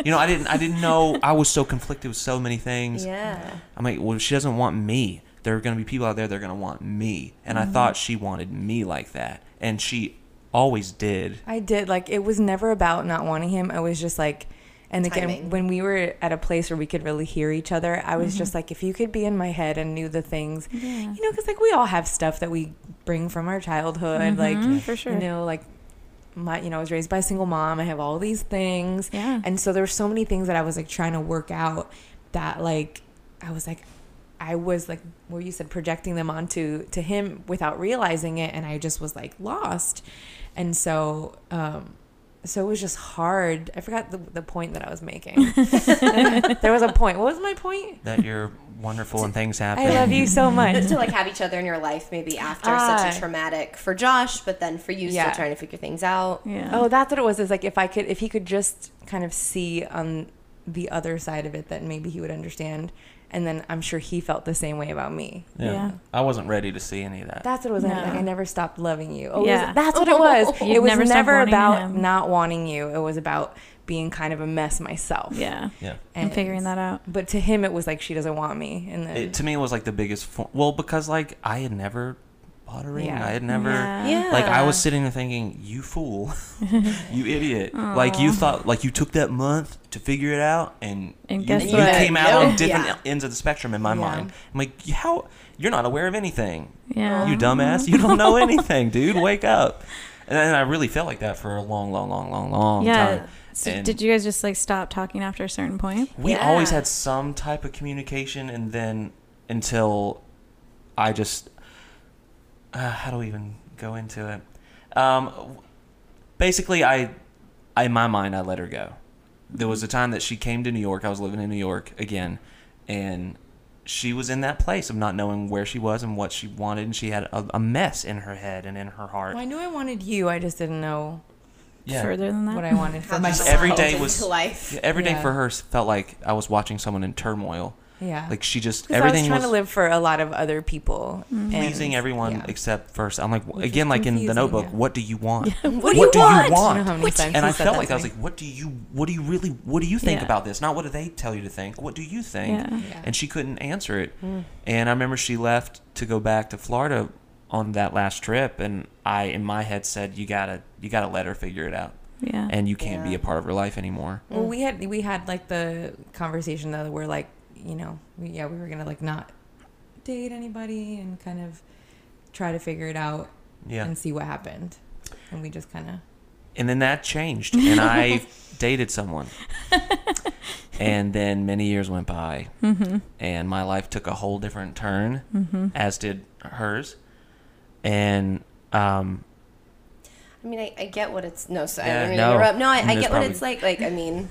You know, I didn't I didn't know I was so conflicted with so many things. Yeah. I'm like, well, she doesn't want me. There are going to be people out there that are going to want me. And I thought she wanted me like that. And she always did. I did. Like it was never about not wanting him. I was just like, and again, Timing. when we were at a place where we could really hear each other, I was just mm-hmm. like, if you could be in my head and knew the things, Yeah. you know, because like we all have stuff that we bring from our childhood, like mm-hmm, for sure. you know, like my, you know, I was raised by a single mom. I have all these things, Yeah. and so there were so many things that I was like trying to work out that like I was like. I was like where you said projecting them onto to him without realizing it and I just was like lost. And so um so it was just hard. I forgot the, the point that I was making. there was a point. What was my point? That you're wonderful and things happen. I love you so much. To like have each other in your life maybe after Ah. such a traumatic for Josh, but then for you Yeah. still trying to figure things out. Yeah. Oh, that's what it was. Is like if I could, if he could just kind of see on the other side of it, that maybe he would understand. And then I'm sure he felt the same way about me. Yeah. Yeah. I wasn't ready to see any of that. That's what it was. No. Like I never stopped loving you. Oh, Yeah. yeah. that's what it was. You've it was never never about him. not wanting you. It was about being kind of a mess myself. yeah. yeah. And, figuring that out. But to him, it was like she doesn't want me. And then It, to me, it was like the biggest. Fo- well, because like I had never bought a ring. Yeah. I had never. Yeah. Yeah. Like I was sitting there thinking, "You fool, you idiot!" Like you thought, like you took that month to figure it out, and, And you, guess you what? came out on different Yeah. ends of the spectrum in my Yeah. mind. I'm like, "How? You're not aware of anything, Yeah. you dumbass. You don't know anything, dude. Wake up." And then I really felt like that for a long, long, long, long, long Yeah. time. So And- did you guys just like stop talking after a certain point? We Yeah. always had some type of communication, and then until I just uh, how do we even go into it? Um, basically, I, I in my mind, I let her go. There was a time that she came to New York. I was living in New York again, and she was in that place of not knowing where she was and what she wanted, and she had a, a mess in her head and in her heart. Well, I knew I wanted you. I just didn't know Yeah. Further than that? what I wanted for myself. every day was- life. Yeah, every day Yeah. for her felt like I was watching someone in turmoil. Yeah. Like she just everything I was trying was to live for a lot of other people. and- pleasing everyone yeah. except first. I'm like Which again, like in the notebook. yeah. What do you want? What do you want? do you I don't know want? how many times and I felt like I was like, what do you, what do you really, what do you think Yeah. about this? Not what do they tell you to think? What do you think? Yeah. Yeah. And she couldn't answer it. Mm. And I remember she left to go back to Florida on that last trip, and I, in my head, said, "You gotta, you gotta let her figure it out, Yeah. and you can't be a part of her life anymore." Well, we had we had like the conversation though where like you know we, yeah we were gonna like not date anybody and kind of try to figure it out Yeah. and see what happened, and we just kind of and then that changed and i dated someone and then many years went by Mm-hmm. and my life took a whole different turn as did hers and um I mean, I, I get what it's. No, so I don't mean no. interrupt. No, I, I There's get what it's like. Like, I mean,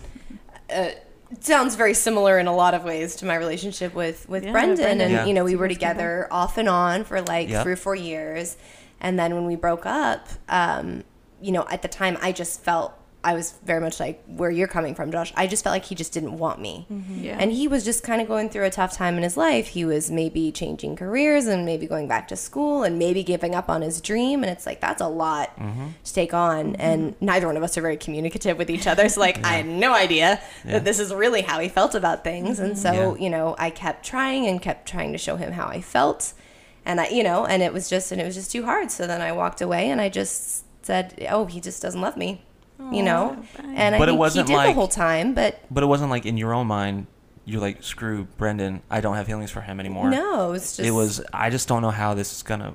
uh, it sounds very similar in a lot of ways to my relationship with with Yeah, Brendan. Brendan. And Yeah. you know, we were together off and on for like Yep. three or four years, and then when we broke up, um, you know, at the time, I just felt. I was very much like where you're coming from, Josh. I just felt like he just didn't want me. Mm-hmm. Yeah. And he was just kind of going through a tough time in his life. He was maybe changing careers and maybe going back to school and maybe giving up on his dream. And it's like, that's a lot mm-hmm. to take on. Mm-hmm. And neither one of us are very communicative with each other. So, like, I had no idea Yeah. that this is really how he felt about things. And so, Yeah. you know, I kept trying and kept trying to show him how I felt. And I, you know, and it was just, and it was just too hard. So then I walked away and I just said, oh, he just doesn't love me. You know, oh, and I But it wasn't he did the like- whole time, but but it wasn't like in your own mind you're like screw brendan i don't have feelings for him anymore no, it's just it was i just don't know how this is gonna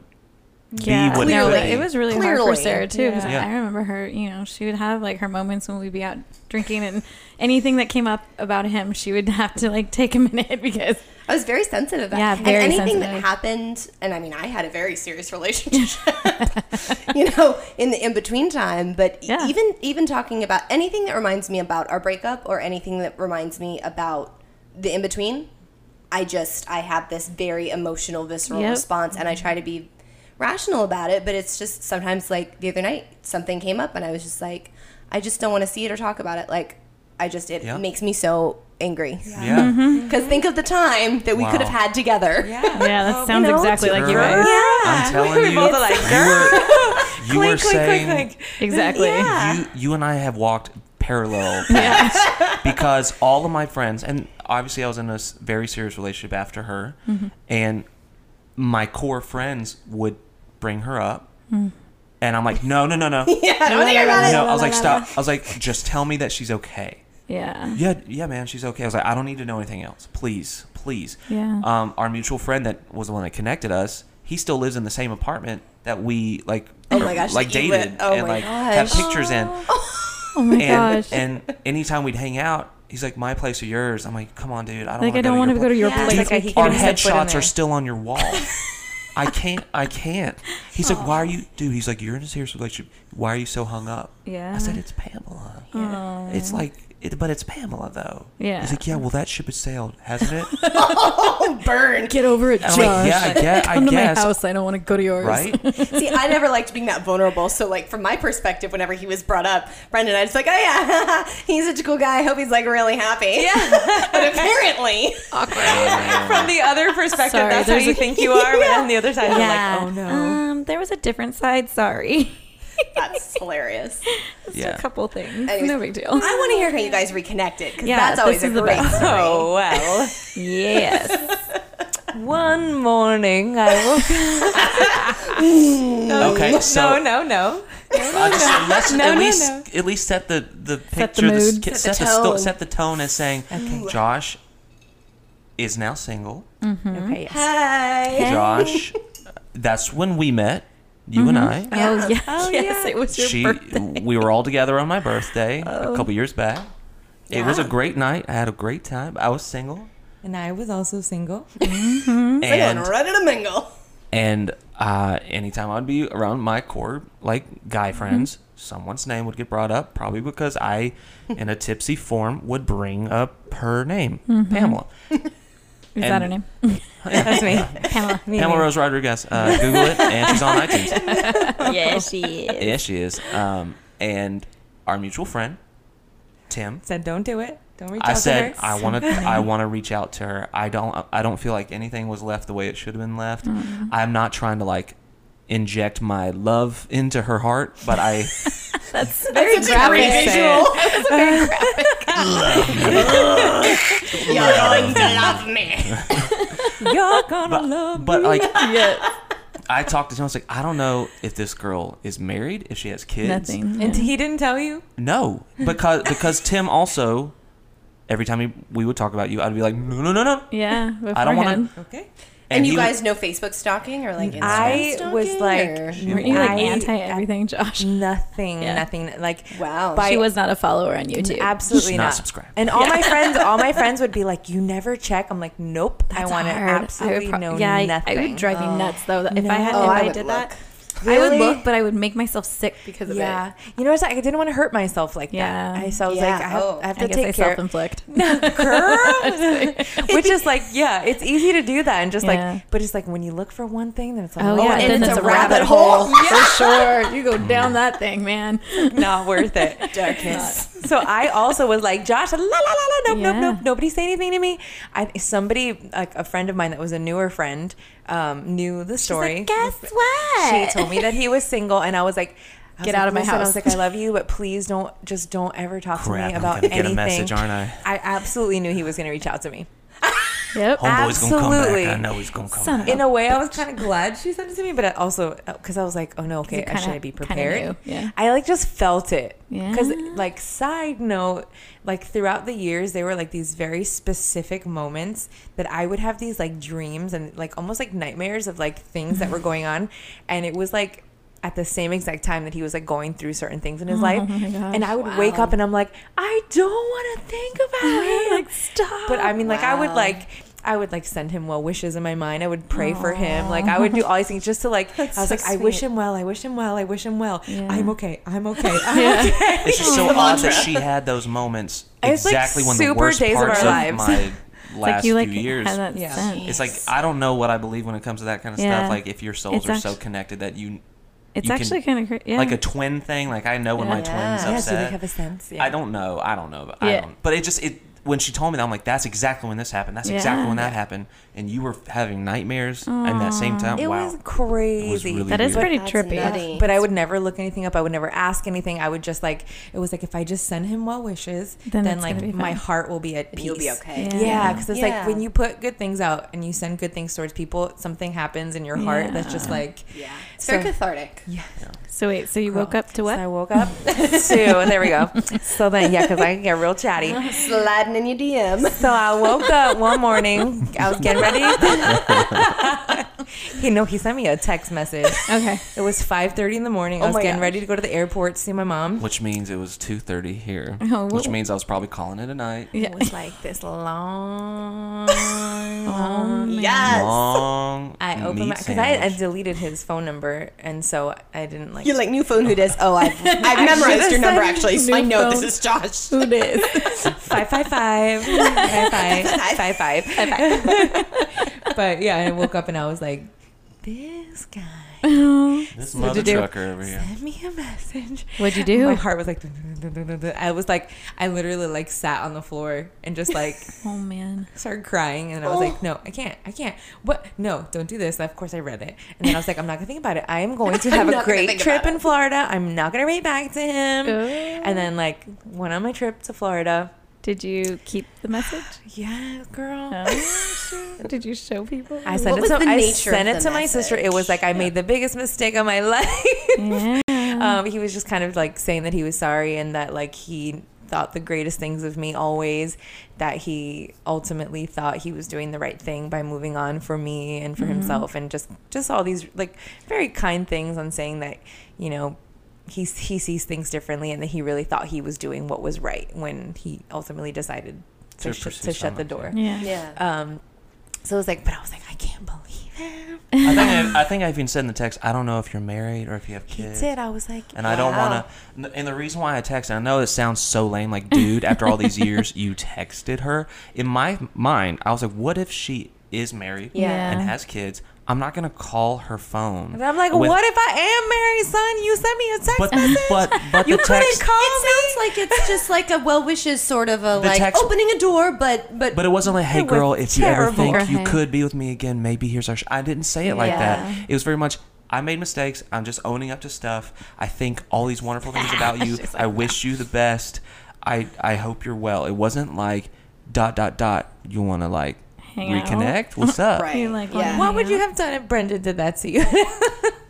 yeah, be what no, it like, could it was really hard for Clearly. Sarah too. 'cause Yeah. I remember her. You know, she would have like her moments when we'd be out drinking, and anything that came up about him, she would have to like take a minute because I was very sensitive. About Yeah, and anything sensitive. that happened, and I mean, I had a very serious relationship, you know, in the in between time. But Yeah. even even talking about anything that reminds me about our breakup, or anything that reminds me about the in between, I just I have this very emotional, visceral Yep. response, and I try to be rational about it. But it's just sometimes like the other night, something came up, and I was just like, I just don't want to see it or talk about it. Like, I just it Yeah. makes me so angry. Yeah. Because think of the time that we Wow. could have had together. Yeah. Yeah, that sounds know, exactly like you girl. guys. I'm telling we you, both like, you were, you were clink, clink, saying clink, clink. Exactly. Yeah. you you and I have walked parallel paths because all of my friends and obviously I was in a very serious relationship after her Mm-hmm. and my core friends would bring her up Mm. and I'm like no no no no Yeah, I don't think I got it. no I was like stop I was like just tell me that she's okay Yeah. yeah yeah man she's okay I was like I don't need to know anything else please please Yeah. um our mutual friend that was the one that connected us he still lives in the same apartment that we like Oh my gosh, like that dated oh and my like have pictures in Oh my and gosh. and anytime we'd hang out, he's like, "My place or yours?" I'm like, "Come on, dude. I don't like wanna I don't want to go to your Yeah. place. Like, We he Our couldn't set foot in headshots are still on your wall. I can't. I can't. He's like, "Why are you, dude?" He's like, "You're in a serious relationship. Why are you so hung up?" Yeah. I said, "It's Pamela. Oh. It's like, it, but it's Pamela though." Yeah. He's like, "Yeah, well, that ship has sailed, hasn't it?" Oh, burn. Get over it, I'm Josh. like, "Yeah, I guess. I Come to guess." my house. I don't want to go to yours. Right? See, I never liked being that vulnerable. So, like, from my perspective, whenever he was brought up, Brendan, I was like, oh, yeah, he's such a cool guy. I hope he's, like, really happy. Yeah. but apparently, From the other perspective, Sorry, that's how you a- think you are, but on the other side, Yeah. you're like, oh no. Um, there was a different side. Sorry. that's hilarious. Just Yeah. a couple things. Anyways, no big deal. I want to hear how you guys reconnected because Yeah, that's always this a is the great best. story. Oh well. yes. One morning, I woke. up. Okay, so no, no, no. I just, let's No, at no, least no. at least set the the Set the picture, mood. set, Set the the sto- tone. set the tone as saying, Okay. Josh is now single. Mm-hmm. Okay. Yes. Hi. Josh, that's when we met, you and mm-hmm. I. Oh yeah. Oh, yes, it was your She, birthday. we were all together on my birthday a oh. couple years back. It was a great night. I had a great time. I was single, And I was also single. Mm-hmm. Single and and ready to mingle. and uh, anytime I'd be around my core like guy mm-hmm. friends, someone's name would get brought up, probably because I, in a tipsy form, would bring up her name, Pamela. Is that her name? That's me. Pamela. Me, Pamela. Rose Rodriguez. Uh, Google it, and she's on iTunes. yeah, she is. Yeah, she is. Um, and our mutual friend, Tim. Said don't do it. Don't reach I out said to her. I want to. I want to reach out to her. I don't. I don't feel like anything was left the way it should have been left. I'm not trying to like inject my love into her heart, but I. That's very That's a great graphic. visual. You're going to love me. You're gonna But, love but me. But like Yeah. I talked to Tim. I was like, I don't know if this girl is married, if she has kids. Nothing. And yeah. he didn't tell you? No, because because Tim also. Every time he, we would talk about you, I'd be like, no, no, no, no. Yeah. I don't want to. Okay. And, you he would- guys know Facebook stalking or like Instagram stalking? I stalking? was like- or- Weren't you like I- anti everything, Josh? Nothing. Yeah. Nothing. Like wow. By- she was not a follower on YouTube. absolutely Just not not. subscribed. And all my friends, all my friends would be like, "You never check." I'm like, "Nope. I want to hard. I absolutely pro- know yeah, nothing." I would drive me nuts though. that If I had, if Oh, I, I did look. that, I would look, but I would make myself sick because of yeah. it. Yeah, you know what? I didn't want to hurt myself like Yeah. that. I, so I was Yeah. like, I have, Oh. I have I to guess I take care. self-inflict. girl which is like yeah it's easy to do that and just Yeah. like but it's like when you look for one thing then it's like Oh, oh, yeah, and then it's it's a a rabbit rabbit hole hole. for sure. You go down that thing, man. not worth it Darkness. so I also was like Josh la la la la nope Yeah. nope nope nobody say anything to me I somebody like a friend of mine that was a newer friend um, knew the story Guess what? she told me that he was single and I was like I was Get like, out of my "Listen," I was like, I love you, but please don't, just don't ever talk to Crap, me I'm about get anything. a message, aren't I? I absolutely knew he was going to reach out to me. Yep. Homeboy's gonna come Absolutely. back. I know he's gonna come Son back. in a way, I was kind of glad she sent it to me, but I also because I was like, oh no, okay, I kinda- should be prepared. yeah. I like just felt it. Yeah. Because like side note, like throughout the years, there were like these very specific moments that I would have these like dreams and like almost like nightmares of like things that were going on, and it was like. At the same exact time that he was like going through certain things in his oh life, Oh my gosh. and I would wake up and I'm like, I don't want to think about it. like stop. But I mean, like, I would like, I would like send him well wishes in my mind. I would pray for him. Like, I would do all these things just to like. I was so like, I wish him well. I wish him well. I wish him well. Yeah. I'm okay. I'm okay. I'm okay. It's just so The odd that she had those moments It's like exactly when the super worst days of parts our of, lives. my like last you like few years. had that Yeah. sense. It's like I don't know what I believe when it comes to that kind of Yeah. stuff. Like if your souls It's are so connected that you, It's you actually kind of crazy. Yeah. like a twin thing. Like I know when my Yeah. twin's Yeah, Yeah, so they have a sense. Yeah. I don't know. I don't know. But I don't. But it just it. When she told me that, I'm like, that's exactly when this happened. That's exactly when that happened. And you were having nightmares in that same time. It wow. was crazy. It was really That is weird. pretty That's trippy. nutty. But I would never look anything up. I would never ask anything. I would just like it was like if I just send him well wishes, Then then, like my heart will be at peace. you'll be okay. Yeah. Yeah, because it's Yeah. like when you put good things out and you send good things towards people, something happens in your heart that's just like Yeah. It's very So- cathartic. yeah. So wait, so you woke up to So what? I woke up to there we go. So then yeah, because I can get real chatty. Sliding in your DM. So I woke up one morning. I was getting ready. he no, he sent me a text message. Okay. It was 5:30 in the morning. Oh I Oh was my getting gosh. ready to go to the airport to see my mom. Which means it was 2:30 here. Oh, which wh- means I was probably calling it a night. Yeah. It was like this long. Oh, man. Yes. Long. I opened my because I, I deleted his phone number, and so I didn't like. You're like new phone. Who dis? Oh, I've, I've memorized your number actually, so I New know this phone. is Josh. Who this? five five five five five five five. But yeah, I woke up and I was like, this guy uh-huh. this What'd mother you do? trucker over here. sent me a message. What'd you do? My heart was like, I was like, I literally like sat on the floor and just like Oh man. started crying and I was like, oh. no, I can't, I can't. What? No, don't do this. Of course, I read it, and then I was like, I'm not gonna think about it. I am going to have a great trip in Florida. I'm not gonna write back to him. Oh. And then like went on my trip to Florida. Did you keep the message? Yeah, girl. Oh, Did you show people? I sent What it was to the I nature of sent it the to my sister. It was like I made the biggest mistake of my life. Yeah. um, he was just kind of like saying that he was sorry and that like he thought the greatest things of me always that he ultimately thought he was doing the right thing by moving on for me and for himself and just just all these like very kind things on saying that you know he he sees things differently and that he really thought he was doing what was right when he ultimately decided to, To sh- to shut the door yeah. Yeah. um so it was like but I was like I can't believe him I think I, I think I even said in the text, I don't know if you're married or if you have he kids. did I was like And I don't want to. And the reason why I texted, I know it sounds so lame, like, dude, after all these years, you texted her. In my mind, I was like, what if she is married Yeah. and has kids? I'm not gonna call her phone. And I'm like, with- what if I am married, son? You sent me a text But message. but but you the couldn't text. call It me. sounds like it's just like a well wishes sort of a The like text- opening a door, but but But it wasn't like, hey, girl, if you ever think you hey. could be with me again, maybe here's our. Sh-. I didn't say it like Yeah. that. It was very much. I made mistakes. I'm just owning up to stuff. I think all these wonderful things about you. I wish you the best. I I hope you're well. It wasn't like dot dot dot. You want to like Hang out. reconnect? What's up? right. You like yeah. what would you have done if Brendan did that to you?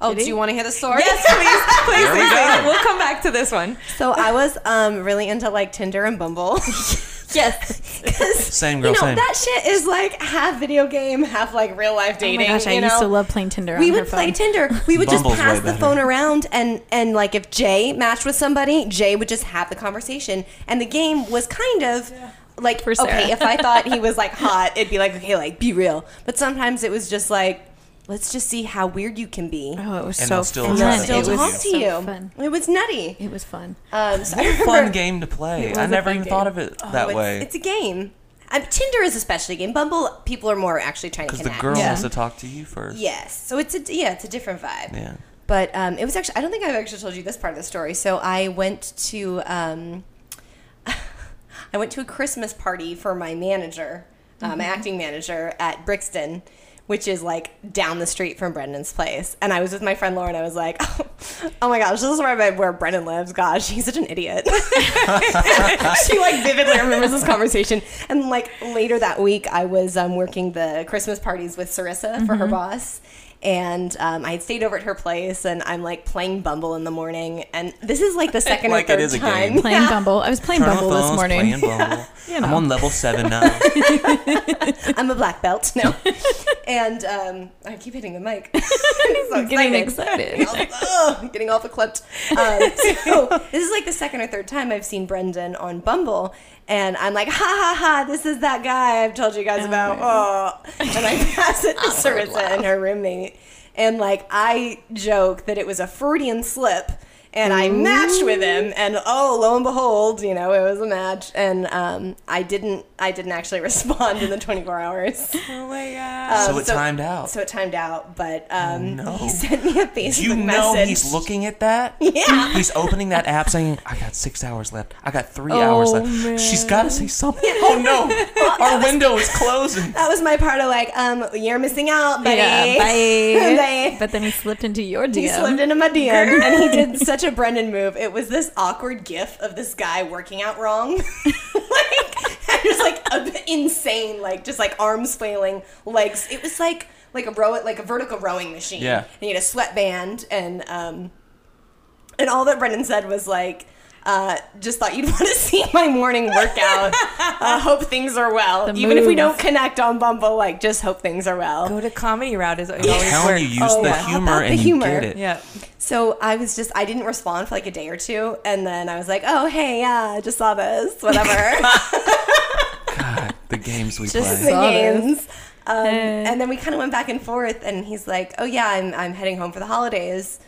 Oh, Did do he? you want to hear the story? yes, please, please, There we please, go. We'll come back to this one. So I was um really into like Tinder and Bumble. yes, 'Cause, Same girl. you know same. that shit is like half video game, half like real life Oh dating. my gosh, I you used to love playing Tinder. we on her would play phone. Tinder. We would Bumble's just pass the phone around, and and like if Jay matched with somebody, Jay would just have the conversation, and the game was kind of. Like For Sarah. okay, if I thought he was like hot, it'd be like okay, like be real. But sometimes it was just like, let's just see how weird you can be. Oh, it was And so they'll still fun. try And to still It was talk to so you. fun. It was nutty. It was fun. Um, so What a fun game to play. I never even game. thought of it that Oh, it's, way. It's a game. Um, Tinder is especially a game. Bumble, people are more actually trying to connect. Because the girl Yeah. wants to talk to you first. Yes. So it's a yeah, it's a different vibe. Yeah. But um, it was actually I don't think I've actually told you this part of the story. So I went to um, I went to a Christmas party for my manager, uh, my acting manager at Brixton. Which is like down the street from Brendan's place, and I was with my friend Lauren. I was like, "Oh, my gosh, this is where, where Brendan lives. Gosh, he's such an idiot." she like vividly remembers this conversation. And like later that week, I was um, working the Christmas parties with Sarissa for her boss. And um, I had stayed over at her place, and I'm like playing Bumble in the morning. And this is like the second Like or it third is a time. game. Playing Bumble. I was playing Turn Bumble the this morning. Playing Bumble. You I'm on level seven now. I'm a black belt. No. and um, I keep hitting the mic. so Getting excited. excited. Getting all, oh, getting all clipped. Um, so this is like the second or third time I've seen Brendan on Bumble. And I'm like, ha ha ha, this is that guy I've told you guys about. Oh. And I pass it to Sarissa and her roommate. And like, I joke that it was a Freudian slip. And I matched with him, and oh, lo and behold, you know, it was a match, and um, I didn't, I didn't actually respond in the 24 hours. Oh my god. So Um, it timed out. So it timed out, but um, no. he sent me a Facebook message. you know message. he's looking at that. Yeah. He's opening that app saying, "I got six hours left. I got three hours Oh, left." man. She's got to say something. Oh no, our window is closing. That was my part of like, um, you're missing out, buddy. Yeah, bye. Bye. But then he slipped into your DM. He slipped into my DM and he did such a Brendan move. It was this awkward gif of this guy working out wrong. like, just like a, insane, like just like arms flailing, legs. It was like like a row, like a vertical rowing machine. Yeah. And he had a sweatband and um and all that Brendan said was like. Uh, just thought you'd want to see my morning workout. Uh, hope things are well. The Even if we don't connect on Bumble, like just hope things are well. Go to comedy route is it I'm always telling works. you, use Oh, the how humor about the and humor? you get it. Yeah. So I was just I didn't respond for like a day or two, and then I was like, "Oh hey, yeah, I just saw this, whatever." God, the games we Just the play. Saw this. games. Um, Eh. and then we kind of went back and forth, and he's like, "Oh yeah, I'm I'm heading home for the holidays,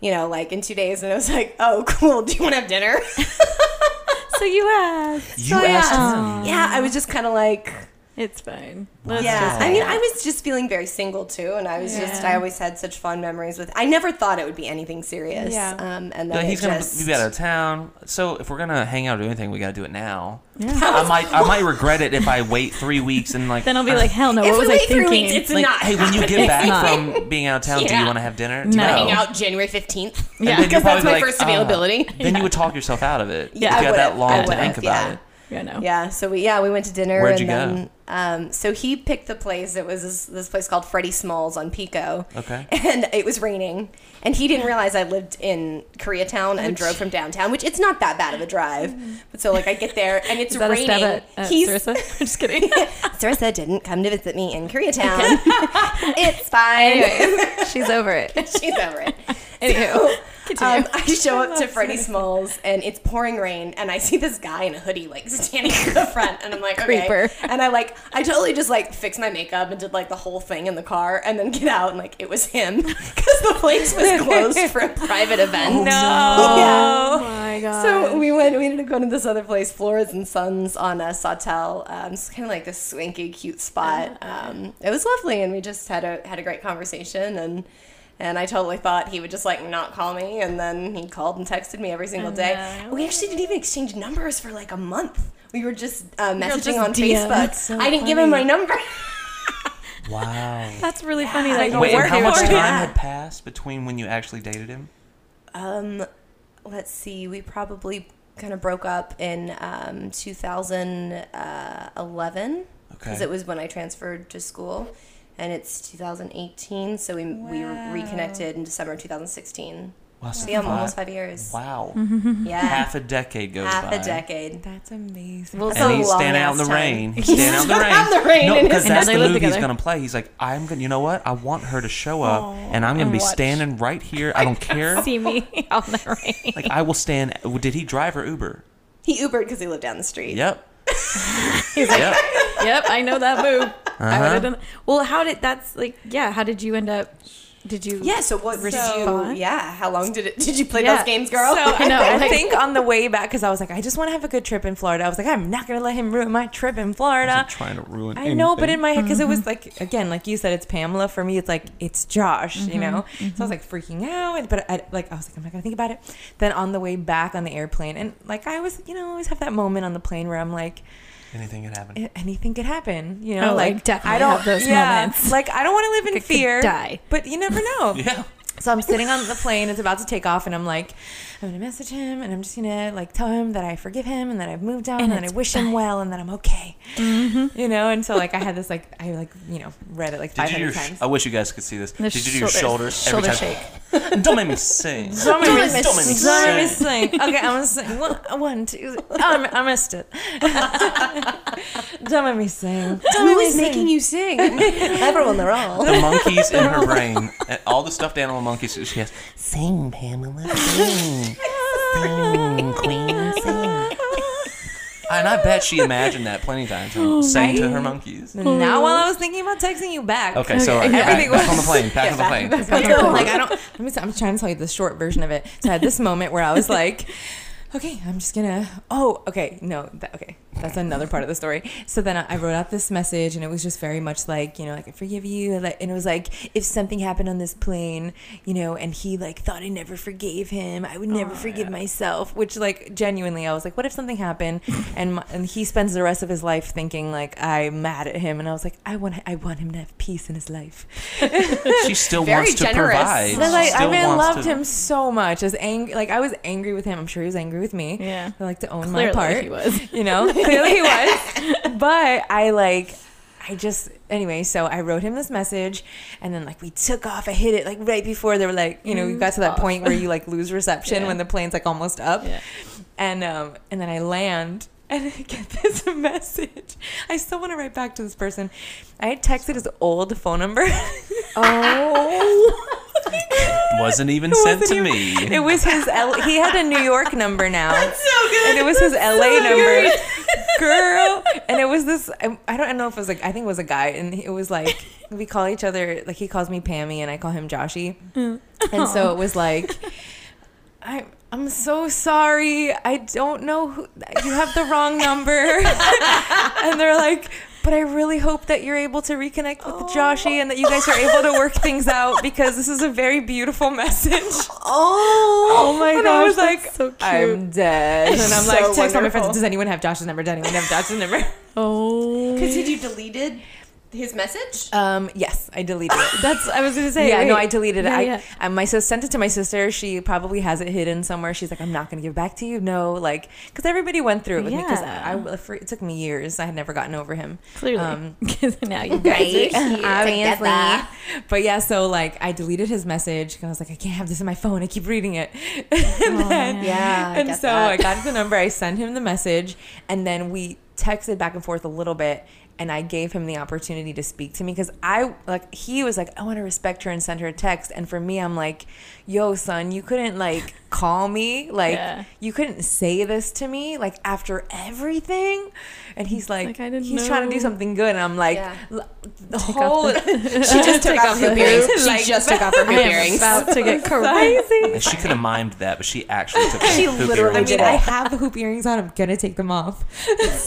you know, like in two days." And I was like, "Oh cool, do you want to have dinner?" so you asked. You So, asked yeah. yeah, I was just kind of like, It's fine. Let's yeah. just I mean, out. I was just feeling very single too, and I was just I always had such fond memories with. I never thought it would be anything serious. Yeah. Um, and then But it he's gonna just, be out of town. So if we're gonna hang out or do anything, we gotta do it now. Yeah. I might, I might regret it if I wait three weeks and like. Then I'll be like, hell no. If What was we I wait three thinking? weeks, it's like, not. hey, when you get back from being out of town, do you want to have dinner? No. hang out January fifteenth. Yeah. Because that's my be first "Oh." availability. Then you would talk yourself out of it. Yeah, if you had that long to think about it. Yeah, no. Yeah, so we yeah we went to dinner Where'd and you go? then um, so he picked the place. It was this, this place called Freddy Smalls on Pico. Okay. And it was raining, and he didn't realize I lived in Koreatown and drove from downtown, which it's not that bad of a drive. But so like I get there and it's Is that a raining. stab at, at He's Sarissa? I'm just kidding. Sarissa didn't come to visit me in Koreatown. it's fine. Anyways, she's over it. She's over it. Anywho, continue. Um, I show up to Freddy Smalls and it's pouring rain, and I see this guy in a hoodie like standing in the front, and I'm like, okay. Creeper. And I like, I totally just like fixed my makeup and did like the whole thing in the car, and then get out, and like it was him because the place was closed for a private event. No. Yeah. oh my god. So we went. We ended up going to this other place, Flores and Sons on a Sawtell. Um, it's kind of like this swanky, cute spot. Um, it was lovely, and we just had a had a great conversation. And and I totally thought he would just like not call me, and then he called and texted me every single day. know. We actually didn't even exchange numbers for like a month. We were just uh, messaging just on DM. Facebook. So I didn't give him my number. Wow. That's really funny. Like. Wait, how much time it. had passed between when you actually dated him? Um, let's see. We probably kind of broke up in um, 2011 because Okay. it was when I transferred to school, and it's 2018. So we we reconnected in December 2016. Wow, so So yeah, almost five years. Wow. Yeah, Half a decade goes half by. a decade. That's amazing. Well, And a he's standing out in the long-ass rain. He's standing out in the rain. out in the rain No, because that's the they live movie he's gonna play. He's like, I'm gonna. You know what? I want her to show up, and I'm gonna and be watch. standing right here. I don't care. see me on the rain. Like I will stand. Did he drive or Uber? He Ubered because he lived down the street. Yep. He's like, Yep. yep, I know that move. I would Uh-huh. have done. Well, how did that's like? Yeah, how did you end up? Did you? Yeah. So what did you? Yeah. How long did it? Did you play Yeah. those games, girl? So I, know, I like- think on the way back, because I was like, I just want to have a good trip in Florida. I was like, I'm not gonna let him ruin my trip in I'm Florida. trying to ruin. I know, but in my head, because it was mm-hmm. like again, like you said, it's Pamela. For me, it's like it's Josh, you know. Mm-hmm. So I was like mm-hmm. freaking out, but I like I was like, I'm not gonna think about it. Then on the way back on the airplane, and like I was, you know, I always have that moment on the plane where I'm like, anything could happen. "A- anything could happen, you know. Oh, like, like definitely I don't have those yeah, moments. Like I don't want to live in Could- could fear, die. but you never know. Yeah. So I'm sitting on the plane, it's about to take off, and I'm like, I'm gonna message him, and I'm just gonna like tell him that I forgive him, and that I've moved on, and, that I it's wish him well, and that I'm okay. Mm-hmm. You know, and so like I had this like I like you know read it like Did you 500 your? Sh- times. I wish you guys could see this. The Did you do your shoulders- shoulders, every shoulder time? shake. Don't make me sing. Don't make me Don't make me sing. Don't make me sing. sing. Okay, I'm gonna sing. One, one two. Oh, I mi- I missed it. Don't make me sing. Don't Who make me is sing. making you sing? Everyone, they're all. The monkeys in her brain, and all the stuffed animal monkeys. She has sing, Pamela, sing, sing, Queen, sing. And I bet she imagined that plenty of times and sang to her monkeys. Now, while I was thinking about texting you back, Okay, so Okay. Everything back was- on the plane. Back on the plane. like I don't. Let me. I'm trying to tell you the short version of it. So I had this moment where I was like, "Okay, I'm just gonna." Oh, okay, no, that, okay, that's another part of the story. So then I, wrote out this message, and it was just very much like, you know, like I forgive you, and it was like, if something happened on this plane, you know, and he like thought I never forgave him, I would never oh, forgive myself. Which like genuinely, I was like, what if something happened, and my, and he spends the rest of his life thinking like I'm mad at him, and I was like, I want I want him to have peace in his life. She still Very wants to generous. provide. Like I mean, loved to- him so much. As angry, like I was angry with him. I'm sure he was angry with me. Yeah. I like to own Clearly my part. he was. You know, clearly he was. But I like, I just anyway. So I wrote him this message, and then like we took off. I hit it like right before they were like, you know, we got to that point where you like lose reception Yeah. when the plane's like almost up, Yeah. and um, and then I land. And I get this message. I still want to write back to this person. I had texted his old phone number. Oh. wasn't even It sent wasn't to even- me. It was his. L- he had a New York number now. so good. and it was his LA number, girl. And it was this. I, I don't know if it was like I think it was a guy, and it was like we call each other like he calls me Pammy, and I call him Joshy. And so it was like, I I'm so sorry. I don't know who you have the wrong number. and they're like. But I really hope that you're able to reconnect with oh. Joshy and that you guys are able to work things out because this is a very beautiful message. Oh. oh my And I was like, so cute. I'm dead. And then I'm So like, text all my friends, does anyone have Josh's number? Does anyone have Josh's number? oh. Because had you deleted his message? Um, yes, I deleted it. That's I was gonna say. yeah, wait. no, I deleted it. Yeah, I, yeah. I my sis sent it to my sister. She probably has it hidden somewhere. She's like, I'm not gonna give it back to you. No, like, because everybody went through it with me. Because Yeah. I, I- for- it took me years. I had never gotten over him. Clearly, Um, because now you Right guys here are together. But yeah, so like I deleted his message and I was like, I can't have this in my phone. I keep reading it. and Oh, then, man. Yeah, I and get so that. I got the number, I sent him the message, and then we texted back and forth a little bit. And I gave him the opportunity to speak to me because I like he was like I want to respect her and send her a text and for me I'm like yo son you couldn't like call me like Yeah. you couldn't say this to me like after everything and he's like, like, I didn't he's trying to do something good and I'm like Yeah. l- the whole She just took off hoop earrings. She Like- just took off her hoop I am earrings. about to get crazy. She could have mimed that, but she actually took She the hoop literally I earrings mean, did I have the hoop earrings on. I'm gonna take them off.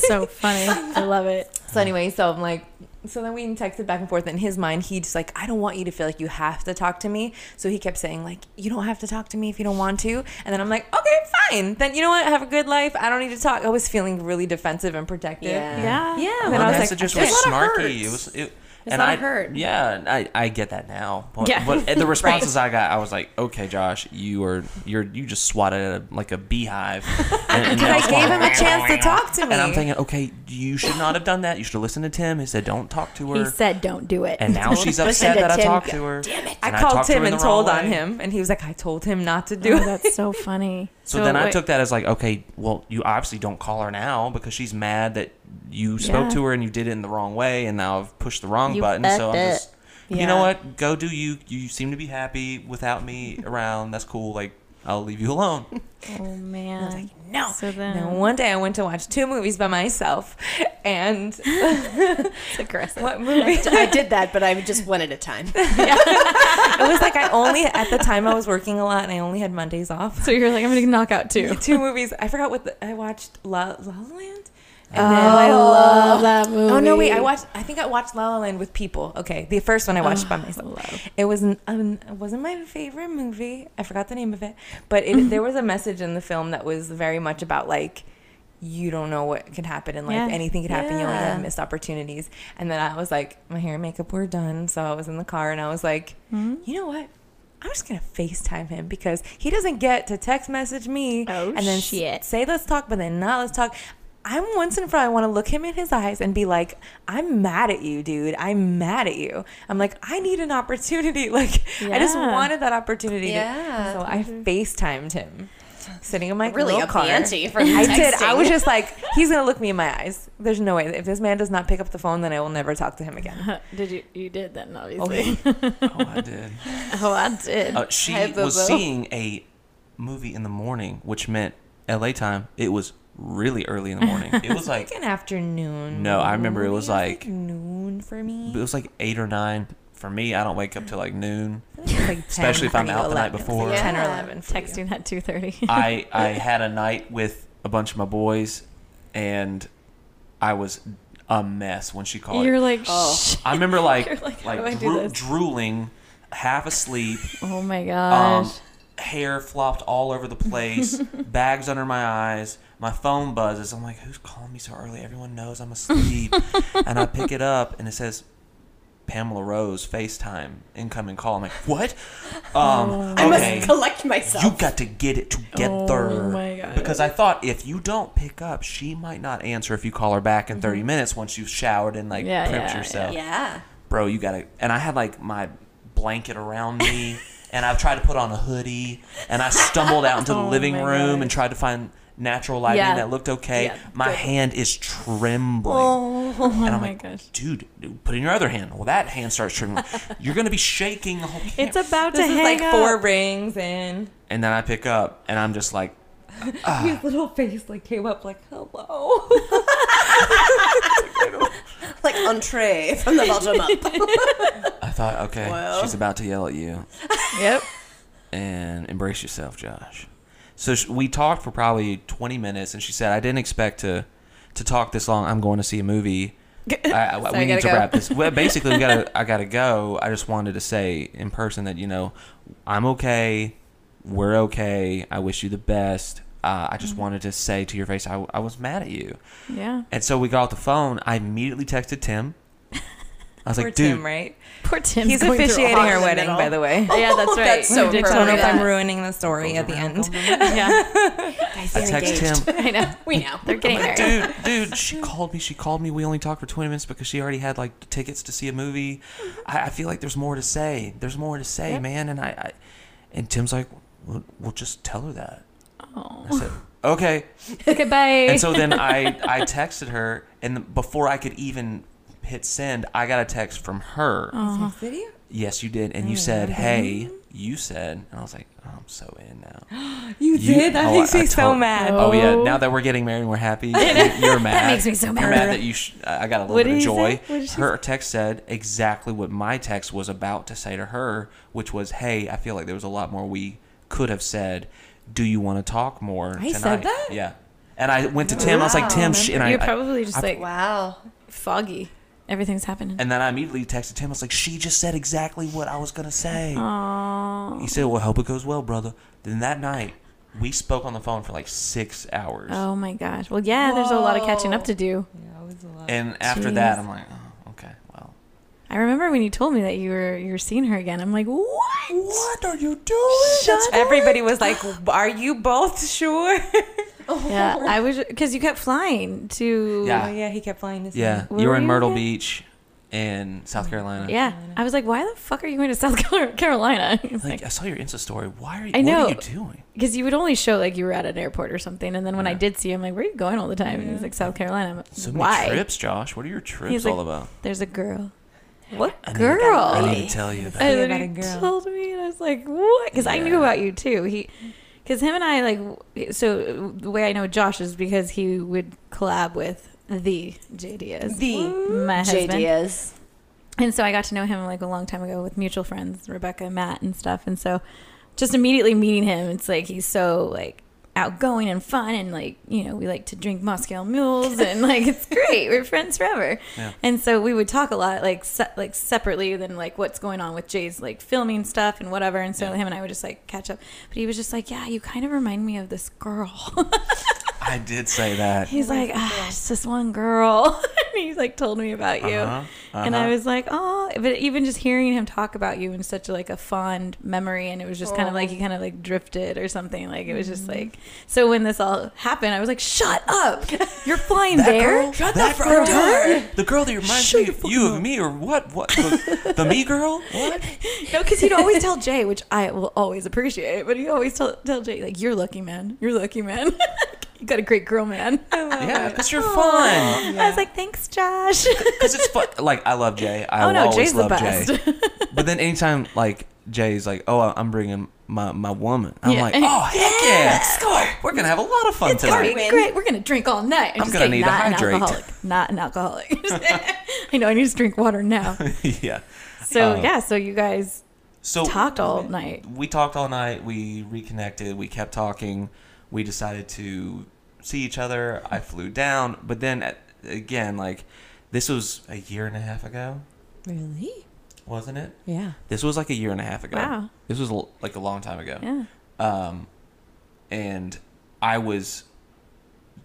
so funny. I love it. So anyway, so I'm like, so then we texted back and forth. In his mind, he just like, I don't want you to feel like you have to talk to me. So he kept saying like, you don't have to talk to me if you don't want to. And then I'm like, okay, fine. Then you know what? Have a good life. I don't need to talk. I was feeling really defensive and protective. Yeah. Yeah. Yeah. And Her I was like, just were there's a lot of snarky. It was. It, There's and a I, of hurt. Yeah, I, I get that now. But, Yeah. but the responses I got, I was like, okay, Josh, you are you're you just swatted at a, like a beehive. And, and Because I gave him a chance to talk to me. And I'm thinking, okay, you should not have done that. You should have listened to Tim. He said, don't talk to her. He said, "Don't do it." and now she's upset to that I talked to her. "Damn it." I called talked Tim and the wrong told on way. him, and he was like, I told him not to do Oh, it. that's so funny. So, then I took that as like, okay, well, you obviously don't call her now because she's mad that you spoke Yeah. to her and you did it in the wrong way, and now I've pushed the wrong You button. So I'm it. just, you know what? Go do you. You seem to be happy without me around. That's cool. Like I'll leave you alone. Oh man. No. So then, Now, one day I went to watch two movies by myself, and it's aggressive. what movie? I did that, but I just one at a time. it was like I only at the time I was working a lot, and I only had Mondays off. So you're like, I'm gonna knock out two. Two movies. I forgot what the, I watched. La La La Land. And Oh, then- I love that movie. Oh no! Wait, I watched. I think I watched La La Land with people. Okay, the first one I watched by myself. It was an, um, it wasn't my favorite movie. I forgot the name of it, but it, there was a message in the film that was very much about like you don't know what can happen in life. Yeah. Anything could happen. You only have missed opportunities. And then I was like, my hair and makeup were done, so I was in the car and I was like, Hmm? you know what? I'm just gonna FaceTime him because he doesn't get to text message me Oh, and then shit. say let's talk, but then not let's talk. I'm once and for all, I want to look him in his eyes and be like, I'm mad at you, dude. I'm mad at you. I'm like, I need an opportunity. Like, I just wanted that opportunity. to- Yeah. so I FaceTimed him sitting in my Really little up car. the ante for the I did. I was just like, he's gonna look me in my eyes. There's no way. If this man does not pick up the phone, then I will never talk to him again. did you? You did then, obviously. oh, I did. oh, I did. Uh, she Hi, was seeing a movie in the morning, which meant L.A. time. It was really early in the morning. It was like Like an afternoon. No, I remember it was Maybe like- noon for me. it was like eight or nine. For me, I don't wake up till like noon. I think it was like 10 Especially if I'm out you, the night 11. It before. like ten or eleven. For you. Texting at two thirty. I I had a night with a bunch of my boys, and I was a mess when she called. You're like, Oh. I remember like You're like, like, do I do dro- drooling, half asleep, oh my um, gosh. Hair flopped all over the place, bags under my eyes. My phone buzzes. I'm like, who's calling me so early? Everyone knows I'm asleep. and I pick it up, and it says Pamela Rose FaceTime incoming call. I'm like, what? Um, I okay. must collect myself. You got to get it together. Oh my God. Because I thought if you don't pick up, she might not answer if you call her back in 30 minutes once you've showered and like Mm-hmm. Yeah, prepped yeah, yourself. yeah. Bro, you got to. And I had like my blanket around me and I've tried to put on a hoodie and I stumbled out into the Oh living room God. and tried to find natural lighting Yeah. that looked okay. Yeah, my good. hand is trembling. Oh, oh and I'm my like, gosh. dude, put in your other hand. Well, that hand starts trembling. You're going to be shaking the whole It's about This to is hang like up. four rings and And then I pick up and I'm just like, his ah. little face like came up like hello. Like entree from the bottom up. I thought, okay, Well. she's about to yell at you. Yep. and embrace yourself, Josh. So we talked for probably 20 minutes, and she said, "I didn't expect to to talk this long. I'm going to see a movie. I, I, So we I need gotta to go." wrap this. Well, basically, we gotta. I gotta go. I just wanted to say in person that you know, I'm okay. We're okay. I wish you the best. Uh, I just Mm-hmm. wanted to say to your face, I, I was mad at you. Yeah. And so we got off the phone. I immediately texted Tim. I was Poor like, dude, Tim, right? Poor Tim. He's going officiating our in the wedding, middle. by the way. Yeah, that's right. That's so You I don't know if I'm ruining the story at the end. Yeah, Guys, I they're text engaged. Tim. I know. We know. They're getting I'm like, married. dude, dude, she called me. She called me. We only talked for 20 minutes because she already had like tickets to see a movie. I, I feel like there's more to say. There's more to say, Yep. man. And I, I, and Tim's like, we'll, we'll just tell her that. Oh. I said, okay. Okay, bye. And so then I, I texted her, and before I could even hit send, I got a text from her. Uh-huh. Oh. Video? Yes, you did, and you I said, remember. "Hey." You said, and I was like, oh, "I'm so in now." You, You- did? That oh, makes I- me I so mad. Oh yeah, Oh. now that we're getting married and we're happy, you're, you're mad. makes me so mad. You're mad. mad that you. Sh- I got a little What bit of did he joy. say? What did she Her text said exactly what my text was about to say to her, which was, "Hey, I feel like there was a lot more we could have said. Do you want to talk more I tonight?" said that? Yeah. And I went to Tim. I was like, "Tim," she, and I, You're I- probably just I- like Wow. foggy. Everything's happening. and then I immediately texted Tim. I was like, "She just said exactly what I was gonna say." Aww. He said, "Well, hope it goes well, brother." Then that night, we spoke on the phone for like six hours. Oh my gosh. Well, yeah, there's a lot of catching up to do. Yeah, it was a lot. And after Jeez. that, I'm like, oh, okay, well. I remember when you told me that you were you were seeing her again. I'm like, what? What are you doing? Shut Everybody was like, "Are you both sure?" Yeah, I was because you kept flying to. Yeah. Oh yeah, he kept flying to Yeah, you were were in Myrtle again? Beach in South mm-hmm. Carolina. Yeah, I was like, why the fuck are you going to South Carolina? Like, like, I saw your Insta story. Why are you? I know. What are you doing? because you would only show like you were at an airport or something, and then when I did see him, like, where are you going all the time? And he's like, South Carolina. I'm like, So many why? trips, Josh. What are your trips He's like, all about? There's a girl. What I girl? I need to tell you about. And then about he a girl. told me, and I was like, "What?" Because I knew about you too. He, because him and I like, so the way I know Josh is because he would collab with the J Diaz, The my husband, JDS. and so I got to know him like a long time ago with mutual friends, Rebecca, Matt, and stuff. And so, just immediately meeting him, it's like he's so like outgoing and fun, and like you know we like to drink Moscow mules, and like it's great. We're friends forever. Yeah. And so we would talk a lot, like se- like separately than like what's going on with Jay's like filming stuff and whatever. And so Yeah. him and I would just like catch up. But he was just like, "Yeah, you kind of remind me of this girl." I did say that. He's like, ah, it's just one girl. and he's like told me about you. Uh-huh, And I uh-huh. was like, oh, but even just hearing him talk about you in such like a fond memory, and it was just kind of like he kind of like drifted or something. Like it was just Mm-hmm. like, so when this all happened, I was like, shut up, you're flying there. girl? Shut that the front girl? door. The girl that reminds Shut me of you fucking of me or what? What? The, the me girl? What? No, because he'd always tell Jay, which I will always appreciate, but he always tell, tell Jay like, you're lucky, man. You're lucky, man. you got a great girl, man. Yeah, because you're fun. I was like, thanks, Josh. Because it's fun. Like I love Jay. I oh no, always Jay's the love best. Jay. But then anytime like Jay's like, "Oh, I'm bringing my my woman." I'm Yeah. like, "Oh heck yeah, score! We're gonna have a lot of fun It's gonna tonight." be great. We're gonna drink all night. I'm just gonna kidding, need to not hydrate. An alcoholic. Not an alcoholic. I know. I need to drink water now. yeah. So Uh, yeah. So you guys So talked all night. we talked all night. We reconnected. We kept talking. We decided to see each other. I flew down, but then at, again, like this was a year and a half ago, Really? wasn't it? Yeah. This was like a year and a half ago. Wow. This was like a long time ago. Yeah. Um, and I was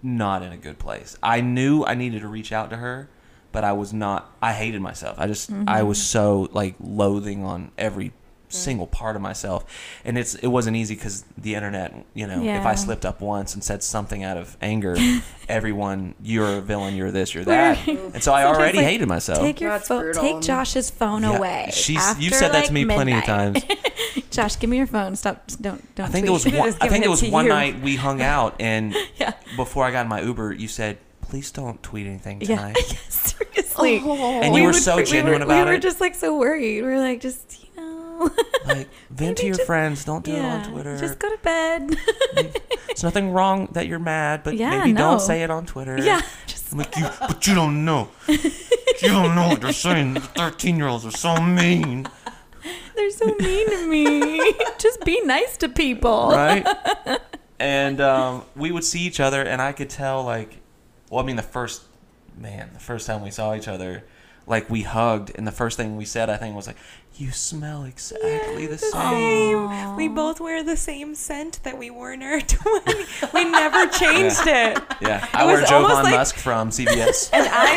not in a good place. I knew I needed to reach out to her, but I was not. I hated myself. I just I was so like loathing on every Mm-hmm. single part of myself, and it's it wasn't easy because the internet. You know, if I slipped up once and said something out of anger, everyone, you're a villain, you're this, you're that, and so I Sometimes, already like, hated myself. Take your That's phone. Take Josh's phone Yeah, away. She's you've said that like, to me plenty of times. Josh, give me your phone. Stop. Don't. Don't. I think tweet. it was one, I think it it was one you. night we hung out and Yeah. before I got in my Uber, you said, "Please don't tweet anything Yeah. tonight." Seriously. Oh. And We were would so fr- we genuine were- about We were it. just like so worried. We were like, just you know. like vent to your just- friends. Don't do it on Twitter. Just go to bed. It's nothing wrong that you're mad, but Yeah, maybe no. don't say it on Twitter. yeah. Just. I'm like you, but you don't know. you don't know what they're saying. The 13 year olds are so mean, They're so mean to me. just be nice to people. right? and um, we would see each other, and I could tell, like, well, I mean, the first man, the first time we saw each other, like we hugged, and the first thing we said, I think, was like, "You smell exactly the same." Same. We both wear the same scent that we wore in our 20. We never changed it. Yeah, It I wear was Joe almost Von like- Musk from CVS, And I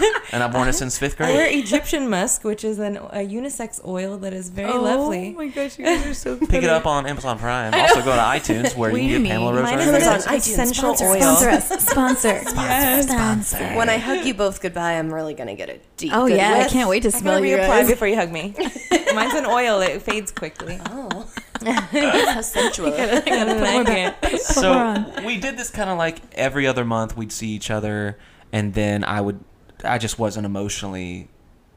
wear and I've worn it since fifth grade. I wear. Egyptian musk, which is an, a unisex oil that is very oh lovely. Oh my gosh, you guys are so cute. Pick it up on Amazon Prime. Also, go to iTunes where you can get Pamela Rose Mine Ryan. is Amazon, an iTunes, essential sponsor, oil. Sponsor us. Sponsor. Yes. Sponsor. When I hug you both goodbye, I'm really gonna get a deep. Oh good yeah, I can't wait to I smell gotta you reapply guys. before you hug me. Mine's an oil; it fades quickly. Oh, how sensual. I like it. So we did this kind of like every other month. We'd see each other, and then I would. I just wasn't emotionally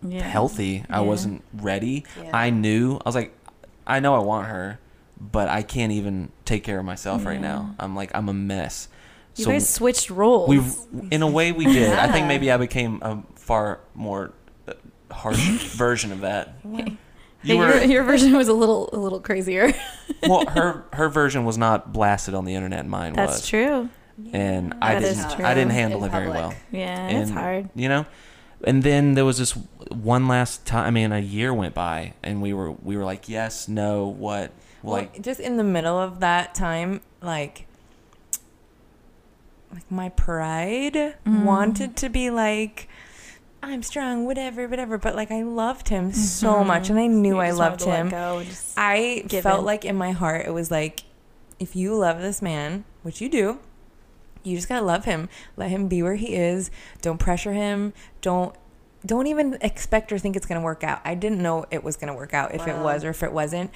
Yeah. healthy. I wasn't ready. Yeah. I knew. I was like, I know I want her, but I can't even take care of myself right now. I'm like, I'm a mess. You guys switched roles. we, in a way, we did. I think maybe I became a far more harsh version of that. You your, were your version was a little a little crazier. well. Her her version was not blasted on the internet. Mine That's was, That's true. and I That is didn't. true. I didn't handle In it very well. Yeah, and it's hard. You know, and then there was this one last time. I mean, a year went by, and we were we were like, yes, no, what, Well, like, just in the middle of that time, like, like my pride Mm. wanted to be like, I'm strong, whatever, whatever. But like, I loved him so much, and I knew You I loved him. I felt in. like in my heart it was like, if you love this man, which you do, you just gotta love him. Let him be where he is. Don't pressure him. Don't don't even expect or think it's gonna work out. I didn't know it was gonna work out if it was or if it wasn't.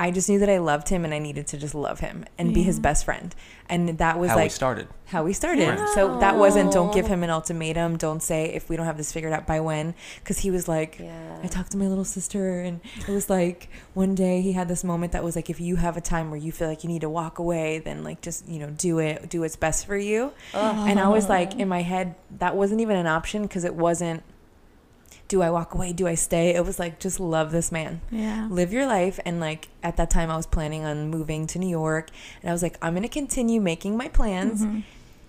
I just knew that I loved him and I needed to just love him and be his best friend. And that was how we like started. how we started. Right. So that wasn't don't give him an ultimatum. Don't say if we don't have this figured out by when, because he was like, Yeah. I talked to my little sister, and it was like one day he had this moment that was like, if you have a time where you feel like you need to walk away, then like just you know do it, do what's best for you. And I was like in my head, that wasn't even an option because it wasn't. Do I walk away? Do I stay? It was like just love this man. Yeah. live your life. And like at that time i was planning on moving to new york. And i was like i'm going to continue making my plans. Mhm.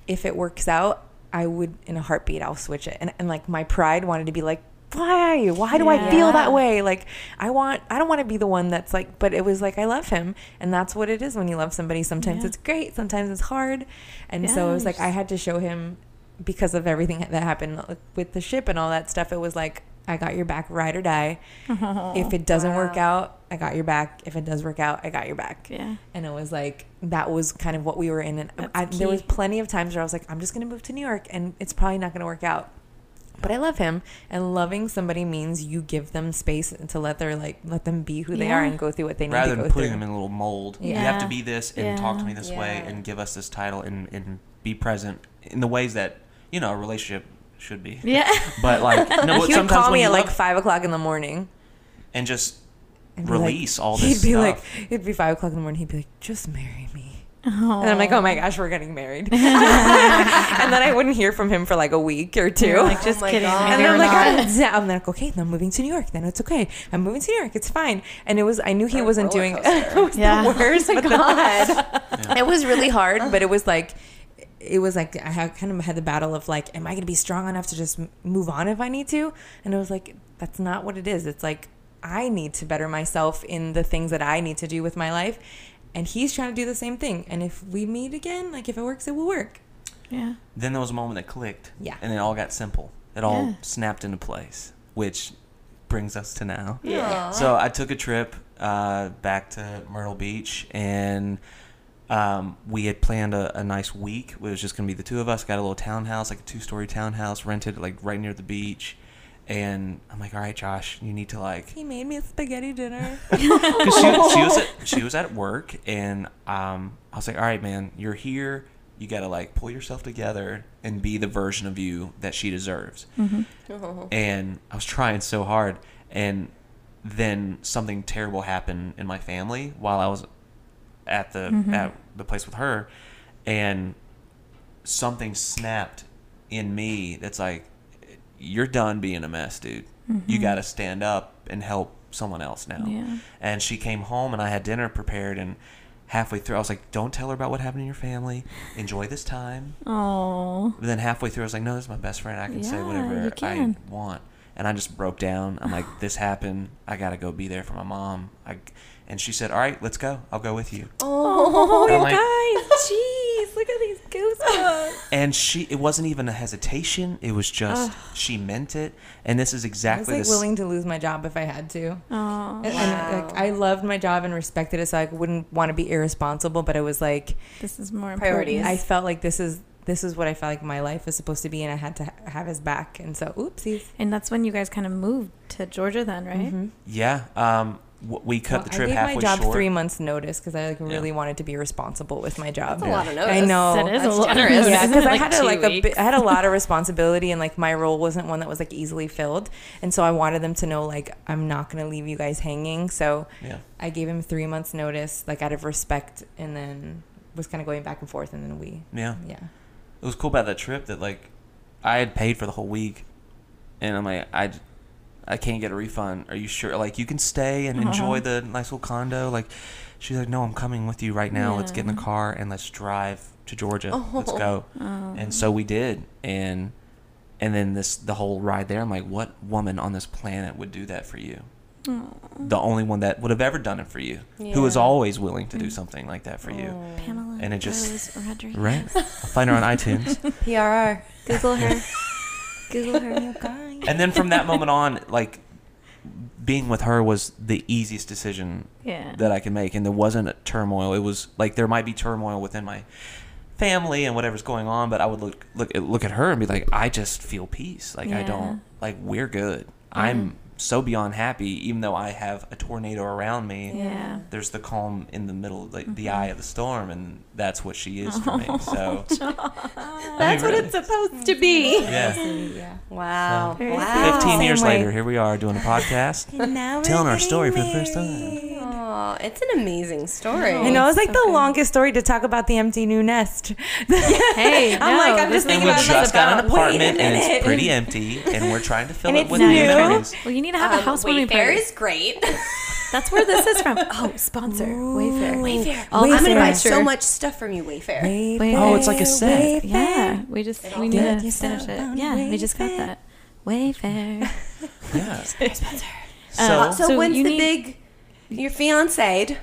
if it works out i would in a heartbeat i'll switch it. And, and like my pride wanted to be like why? Why do i feel that way? Like i want i don't want to be the one that's like but it was like i love him. And that's what it is when you love somebody. Sometimes Yeah. it's great. Sometimes it's hard. And so it was like i had to show him because of everything that happened with the ship and all that stuff. It was like i got your back ride or die if it doesn't work out, I got your back. If it does work out, I got your back. Yeah. And it was like that was kind of what we were in. And I, there was plenty of times where I was like, I'm just gonna move to New York, and it's probably not gonna work out. But I love him, and loving somebody means you give them space to let their like let them be who they are and go through what they need Rather to go than putting through. them in a little mold, you have to be this and talk to me this way and give us this title and, and be present in the ways that you know a relationship should be. Yeah. But like, no, but he would call me at like five o'clock in the morning. and just and be like- release all He'd be stuff. like, it'd be five o'clock in the morning. He'd be like, just marry me. Oh. And I'm like, oh my gosh, we're getting married. and then I wouldn't hear from him for like a week or 2 You're like, just Oh kidding. God. and then I'm like, not. I'm, like, okay, then I'm moving to New York. Then it's okay. I'm moving to New York. It's fine. And it was, I knew he A wasn't doing it was Yeah. the worst. Oh my but then- God. it was really hard, but it was like, it was like I had kind of had the battle of like, am I going to be strong enough to just move on if I need to? And it was like, that's not what it is. It's like I need to better myself in the things that I need to do with my life, and he's trying to do the same thing. And if we meet again, like if it works, it will work. Yeah. then there was a moment that clicked. Yeah. And it all got simple. It all Yeah. snapped into place, which brings us to now. Yeah. So I took a trip uh, back to Myrtle Beach, and um, we had planned a, a nice week. It was just going to be the two of us. Got a little townhouse, like a two-story townhouse, rented like right near the beach. And I'm like, all right, Josh, you need to like He made me a spaghetti dinner. because she, she was at, she was at work, and um, I was like, "All right, man, you're here. You got to like pull yourself together and be the version of you that she deserves." Oh. And I was trying so hard, and then something terrible happened in my family while I was at the at the place with her, and something snapped in me that's like, "You're done being a mess, dude. You got to stand up and help someone else now." Yeah. And she came home, and I had dinner prepared, and halfway through, I was like, "Don't tell her about what happened in your family. Enjoy this time." Oh. Then halfway through, I was like, "No, this is my best friend. I can say whatever. I want." And I just broke down. I'm like, "This happened. I gotta go be there for my mom." I, and she said, "All right, let's go. I'll go with you." Oh, And like- Guys, jeez, look at these goosebumps. And she, it wasn't even a hesitation. It was just she meant it. And this is exactly. I was exactly like this. willing to lose my job if I had to. Oh. And, and, like, I loved my job and respected it, so I wouldn't want to be irresponsible. But it was like This is more Priorities. important. I felt like this is this is what I felt like my life was supposed to be, and I had to ha- have his back. And so, oopsies. And that's when you guys kind of moved to Georgia, then, right? Mhm. yeah. Um. W- We cut Well, the trip I gave halfway my job short. three months notice because I like Yeah. really wanted to be responsible with my job. That's a lot of notice. I know. That is That's a lot. generous. Of yeah, notice. because I had a, like a weeks. bit, had a lot of responsibility, and like my role wasn't one that was like easily filled, and so I wanted them to know like I'm not gonna leave you guys hanging. So Yeah. I gave him three months notice, like out of respect, and then was kind of going back and forth, and then we, Yeah. yeah, it was cool about that trip that like I had paid for the whole week, and I'm like I, I can't get a refund. Are you sure? Like you can stay and enjoy Uh-huh. the nice little condo. Like she's like, no, I'm coming with you right now. Let's get in the car and let's drive to Georgia. Let's Oh. go. Oh. And so we did, and and then this the whole ride there. I'm like, what woman on this planet would do that for you? Oh. The only one that would have ever done it for you, who is always willing to do something like that for you. Pamela And it just- Rose Rodriguez. Right? I'll find her on iTunes. PRR. Google her. Google her. And then from that moment on, like being with her was the easiest decision Yeah. that I could make, and there wasn't a turmoil. It was like there might be turmoil within my family and whatever's going on, but I would look look look at her and be like, I just feel peace. Like I don't like we're good. I'm so beyond happy, even though I have a tornado around me. Yeah. There's the calm in the middle, like the mm-hmm. eye of the storm, and that's what she is for me. So That's what it's supposed to be. yeah. yeah. Wow. Very wow. 15 Same years way. later, here we are doing a podcast. Now we're Telling our getting story for the first time. married. Aw, it's an amazing story. I know it's like So the good. longest story to talk about the empty new nest. Hey, I'm no, like, I'm this just is And thinking we about just got an about- wait apartment and it's pretty empty, and we're trying to fill And it it's with new. new No. things. Well, you need to have a Um, housewarming Wayfair party. is great. That's where this is from. Oh, sponsor Wayfair. Wayfair. All I'm gonna buy so much stuff from you, Wayfair. Wayfair. Oh, it's like a set. Yeah, we just we need to finish it. on Yeah, we just got that. Wayfair. Yeah. Uh, So, So, So when's you the need- big? Your fiancé?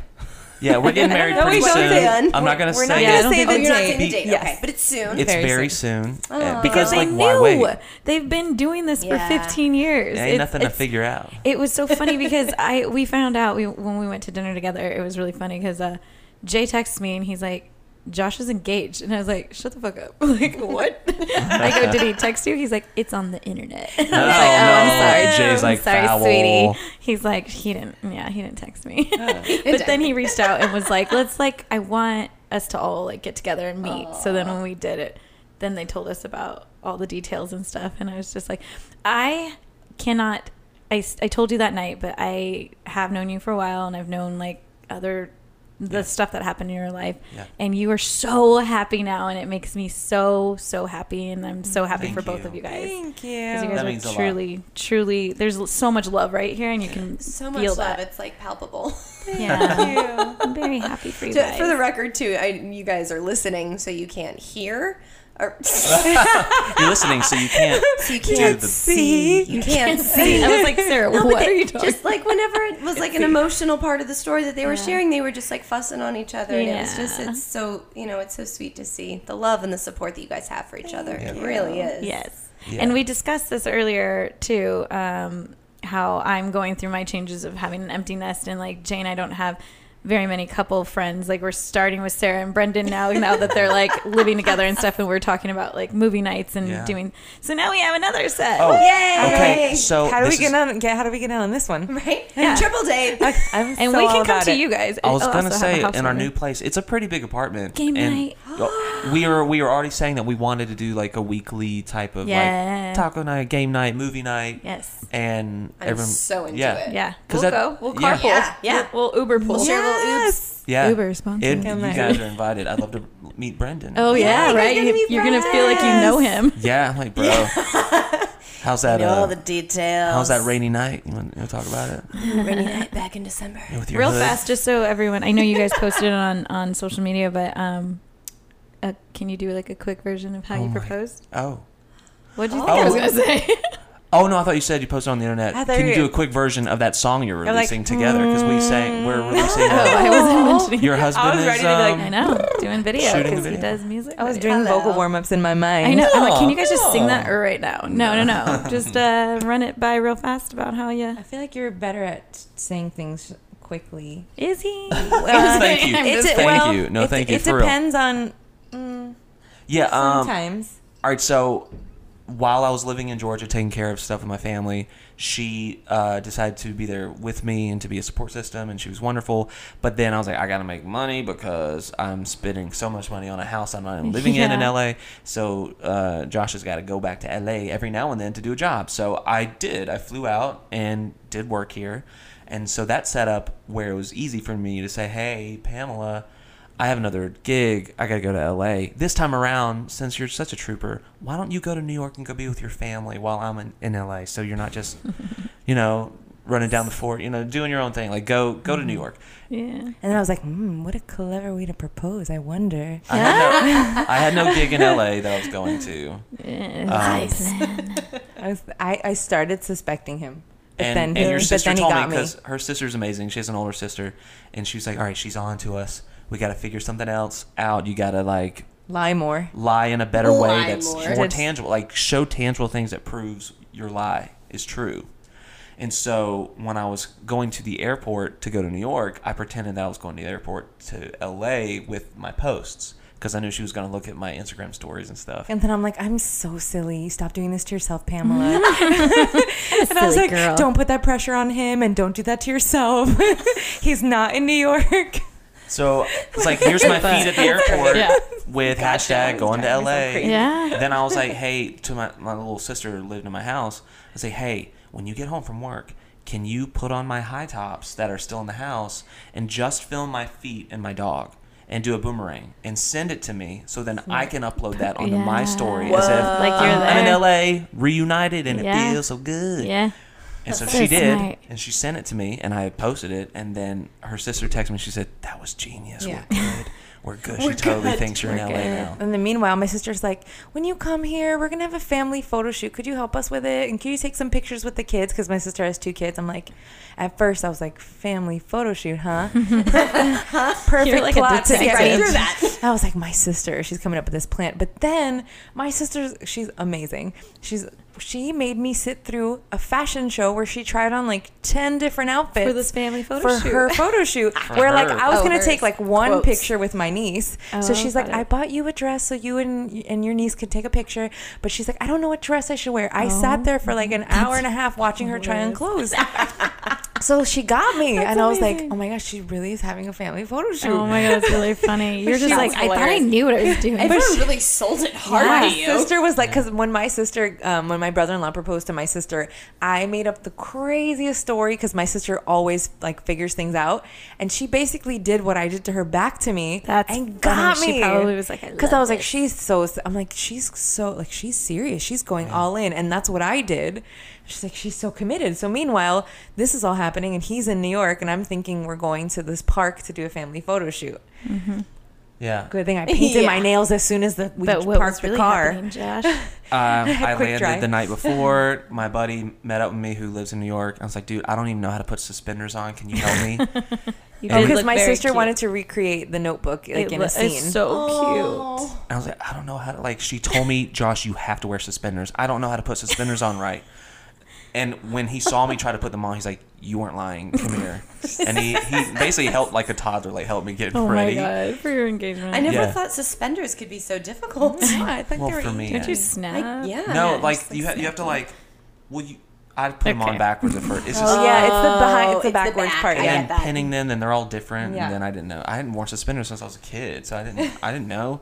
Yeah, we're getting married No, pretty we soon. say it. I'm not gonna We're say not Yeah, I don't gonna say think the you're not date. saying the date. Yes. Okay, but it's soon. It's Very very soon. soon. Oh. Uh, because because they like why knew wait? they've been doing this for 15 years. There ain't It's- nothing to figure out. It was so funny because I we found out we when we went to dinner together. It was really funny because uh, Jay texts me and he's like, "Josh is engaged," and I was like, "Shut the fuck up!" like what? I go, "Did he text you?" He's like, "It's on the internet." I was No, like, "Oh, I'm sorry." Jay's I'm like, sorry, "Foul." sweetie." He's like, he didn't. Yeah, he didn't text me. Oh. but then he reached out and was like, "Let's like, I want us to all like get together and meet." So then when we did it, then they told us about all the details and stuff, and I was just like, I cannot I, I told you that night, but I have known you for a while and I've known like other the Yeah. stuff that happened in your life Yeah. and you are so happy now and it makes me so so happy and I'm so happy Thank for both you. of you guys. Thank you you. guys That are means a lot. truly, truly. There's so much love right here, and you can So much feel love. that. It's like palpable. Yeah, I'm very happy for you To- guys. for the record, too, I, you guys are listening, so you can't hear. Or, You're listening, so you can't. so you can't the- see. You can't see. I was like, Sarah, No, what are you talking? Just like whenever it was like an emotional part of the story that they were Yeah. sharing, they were just like fussing on each other, and it was just it's so you know it's so sweet to see the love and the support that you guys have for each other. It really is. Yes. Yeah. And we discussed this earlier too. Um, how I'm going through my changes of having an empty nest, and like Jane, I don't have very many couple friends. Like we're starting with Sarah and Brendan now. Now that they're like living together and stuff, and we're talking about like movie nights and Yeah. doing. So now we have another set. Oh, Yay! okay. So How do we this get is- on? Get, how do we get on this one? Right? Yeah. Triple date. I'm and so we can come to it. you guys. I was I'll gonna also have a say house in our new place, it's a pretty big apartment. Game and night. we are we were already saying that we wanted to do like a weekly type of Yeah. like taco night, game night, movie night, Yes. and I'm everyone. so into yeah, it. Yeah. 'Cause We'll that- go. We'll carpool. Yeah, yeah. We'll, we'll Uber pool. We'll share a little oops. Yeah, Uber sponsor. It, Game you guys are invited. I'd love to meet Brendan. Oh Yeah, yeah, you guys right. gonna you, you're gonna feel like you know him. yeah. I'm like, bro, how's that? know Uh, the details. how's that rainy night? You want to talk about it rainy night back in December? with your Real hood? fast, just so everyone. I know you guys posted it on on social media, but um, uh, can you do like a quick version of how Oh you my- proposed? Oh. What do you Oh. think I was Oh. gonna say? Oh no! I thought you said you posted on the internet. I thought Can you you- do a quick version of that song you're like, releasing together? Because we sang, we're releasing. oh, uh, I wasn't mentioning. your husband was is. to be like, um, I know, doing video Shooting because he video. does music. I was video. doing Hello. vocal warm ups in my mind. I know. I'm like, can you guys just sing that right now? No, no, no. just uh, run it by real fast about how you. I feel like you're better at saying things quickly. Is he? Thank you. It's just- Thank well, you. No, it, thank you, It for real. depends on mm, yeah. Um, sometimes. All right, so while I was living in Georgia taking care of stuff with my family, she uh, decided to be there with me and to be a support system, and she was wonderful. But then I was like, I got to make money because I'm spending so much money on a house I'm not even living in in LA. So uh, Josh has got to go back to LA every now and then to do a job. So I did. I flew out and did work here. And so that set up where it was easy for me to say, hey, Pamela, I have another gig. I got to go to LA. This time around, since you're such a trooper, why don't you go to New York and go be with your family while I'm in, in LA? So you're not just, you know, running down the fort, you know, doing your own thing. Like go go to New York. Yeah. And then I was like, hmm, what a clever way to propose. I wonder. I had, no, I had no gig in LA that I was going to. Yeah, Um, nice. I, was, I, I started suspecting him. But and, then, and he, your sister told me me. because her sister's amazing. She has an older sister, and she was like, "All right, she's on to us. We got to figure something else out. You got to like Lie more. lie in a better way that's more. more, tangible. Like show tangible things that proves your lie is true. And so when I was going to the airport to go to New York, I pretended that I was going to the airport to LA with my posts because I knew she was going to look at my Instagram stories and stuff. And then I'm like, I'm so silly. Stop doing this to yourself, Pamela. and I was like, girl. don't put that pressure on him and don't do that to yourself. He's not in New York. So it's like, here's my feed at the airport Yeah. with hashtag going to driving me so LA. crazy. Yeah. then I was like, hey, to my, my little sister who lived in my house, I say, hey, when you get home from work, can you put on my high tops that are still in the house and just film my feet and my dog and do a boomerang and send it to me so then I can upload that onto my story as if Like you're I'm, I'm there. in LA reunited and Yeah. it feels so good. Yeah. And so she did, smart. and she sent it to me, and I posted it. And then her sister texted me. She said, "That was genius. Yeah. We're good. We're good." she totally thinks you're in We're LA good. now. And then meanwhile, my sister's like, when you come here, we're going to have a family photo shoot. Could you help us with it? And can you take some pictures with the kids? Because my sister has two kids. I'm like, at first, I was like, family photo shoot, huh? Perfect You're like plot to get me detective. through that. I was like, my sister, she's coming up with this plan. But then my sister's, she's amazing. She's, she made me sit through a fashion show where she tried on like 10 different outfits For this family photo for shoot. her photo shoot where like. I was Oh, gonna take like one Quotes. picture with my niece. so Oh, she's like, got I bought you a dress so you and and your niece could take a picture. But she's like, I don't know what dress I should wear. I Oh. sat there for like an oh, hour and a half watching her try on clothes. So she got me, That's and I was like, "Oh my gosh, she really is having a family photo shoot." Oh my god, that's really funny. You're just like, was I thought I knew what I was doing. Everyone really sold it hard my to sister was like, because when my sister, um, when my brother-in-law proposed to my sister, I made up the craziest story because my sister always like figures things out, and she basically did what I did to her back to me. That's and funny. got She me. probably was like, I because I love was like, this. she's so. I'm like, she's so like she's serious. She's going all in, and that's what I did. She's like, she's so committed. So meanwhile, this is all happening, and he's in New York, and I'm thinking we're going to this park to do a family photo shoot. Yeah. Good thing I painted my nails as soon as the we but what parked was the really car. happening, Josh? Um, I Quick landed dry. the night before. My buddy met up with me who lives in New York. I was like, dude, I don't even know how to put suspenders on. Can you help me? You And- did because my sister cute. wanted to recreate the notebook like It in a scene. It's so cute. I was like, I don't know how to like. She told me, Josh, you have to wear suspenders. I don't know how to put suspenders on right. And when he saw me try to put them on, he's like, "You weren't lying. Come here." And he, he basically helped like a toddler, like help me get Oh ready. my god, for your engagement. I never Yeah. thought suspenders could be so difficult. Yeah, I think Well, they were for me, Don't you yeah. snap? yeah. No, just, like you, ha- you have to like. Well, you. I put them on Okay. backwards at first. It's Oh, just yeah, it's the behind, it's Oh, the it's the backwards back. part. I and Yeah, get then that. pinning them, and they're all different. Yeah. And then I didn't know. I hadn't worn suspenders since I was a kid, so I didn't. I didn't know.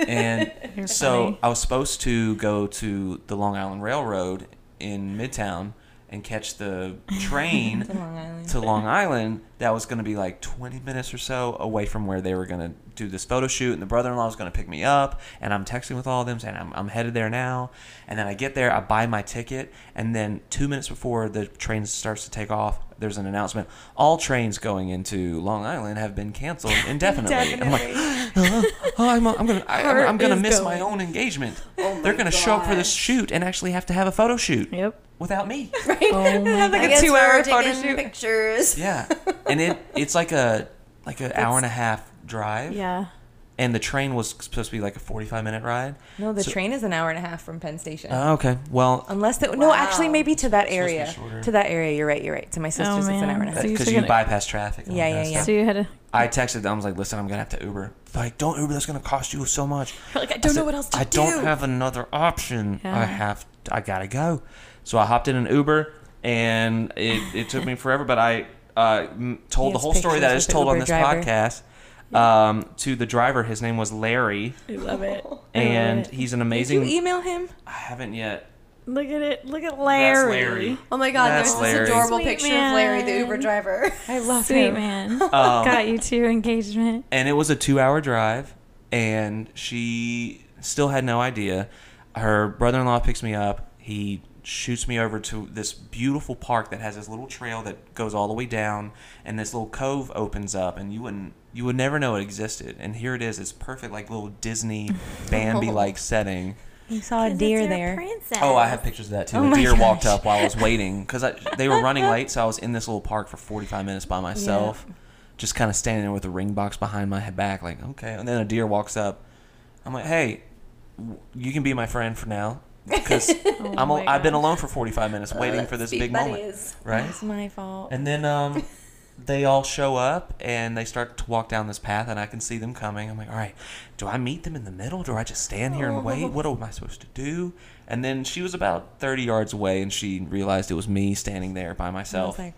And You're so funny. I was supposed to go to the Long Island Railroad in Midtown and catch the train Long to Long Island. That was going to be like 20 minutes or so away from where they were going to do this photo shoot. And the brother-in-law was going to pick me up. And I'm texting with all of them saying I'm, I'm headed there now. And then I get there, I buy my ticket, and then two minutes before the train starts to take off, there's an announcement: all trains going into Long Island have been canceled indefinitely. And I'm like, oh, I'm, I'm gonna, I, Heart I'm gonna miss going. my own engagement. Oh They're gonna show up for this shoot and actually have to have a photo shoot Yep. without me. Oh my Have, like, I a guess we two-hour photo shoot. pictures. Yeah, and it it's like a like an hour and a half drive. Yeah. And the train was supposed to be like a 45 minute ride. No, the So- train is an hour and a half from Penn Station. Oh, okay. Well, Unless the, no, actually maybe to that supposed to area. To that area, you're right. You're right. To my sister's, it's an man. hour and a half. So you because you get- bypass traffic. and Yeah, yeah, stuff. yeah. So you had to. I texted them. I was like, "Listen, I'm gonna have to Uber." They're like, "Don't Uber. That's gonna cost you so much." Like I I don't know said, what else to I do. don't have another option. I Yeah. have. I gotta go. So I hopped in an Uber, and it, it took me forever. But I uh, told the whole story that I just with the told on this driver. podcast um, to the driver. His name was Larry, I love it. I love and it. he's an Did amazing. you email him? I haven't yet. look at it. Look at Larry. Larry. Oh my god, That's there's Larry. this adorable Sweet picture of Larry, the Uber driver. I love Sweet him. man. Um, Got you to engagement. and it was a two-hour drive, and she still had no idea. Her brother-in-law picks me up. He shoots me over to this beautiful park that has this little trail that goes all the way down, and this little cove opens up, and you wouldn't, you would never know it existed. And here it is, It's perfect like little Disney Bambi-like setting. You saw a deer there. Oh, I have pictures of that too. Oh a my deer walked up while I was waiting because they were running late, so I was in this little park for 45 minutes by myself, just kind of standing there with a ring box behind my back, like okay. And then a deer walks up. I'm like, hey, you can be my friend for now because Oh I'm my a, I've been alone for 45 minutes waiting for this Speed big moment, right? It's my fault. And then um, they all show up and they start to walk down this path, and I can see them coming. I'm like, all right, do I meet them in the middle? Do I just stand here and wait? What am I supposed to do? And then she was about 30 yards away, and she realized it was me standing there by myself. like,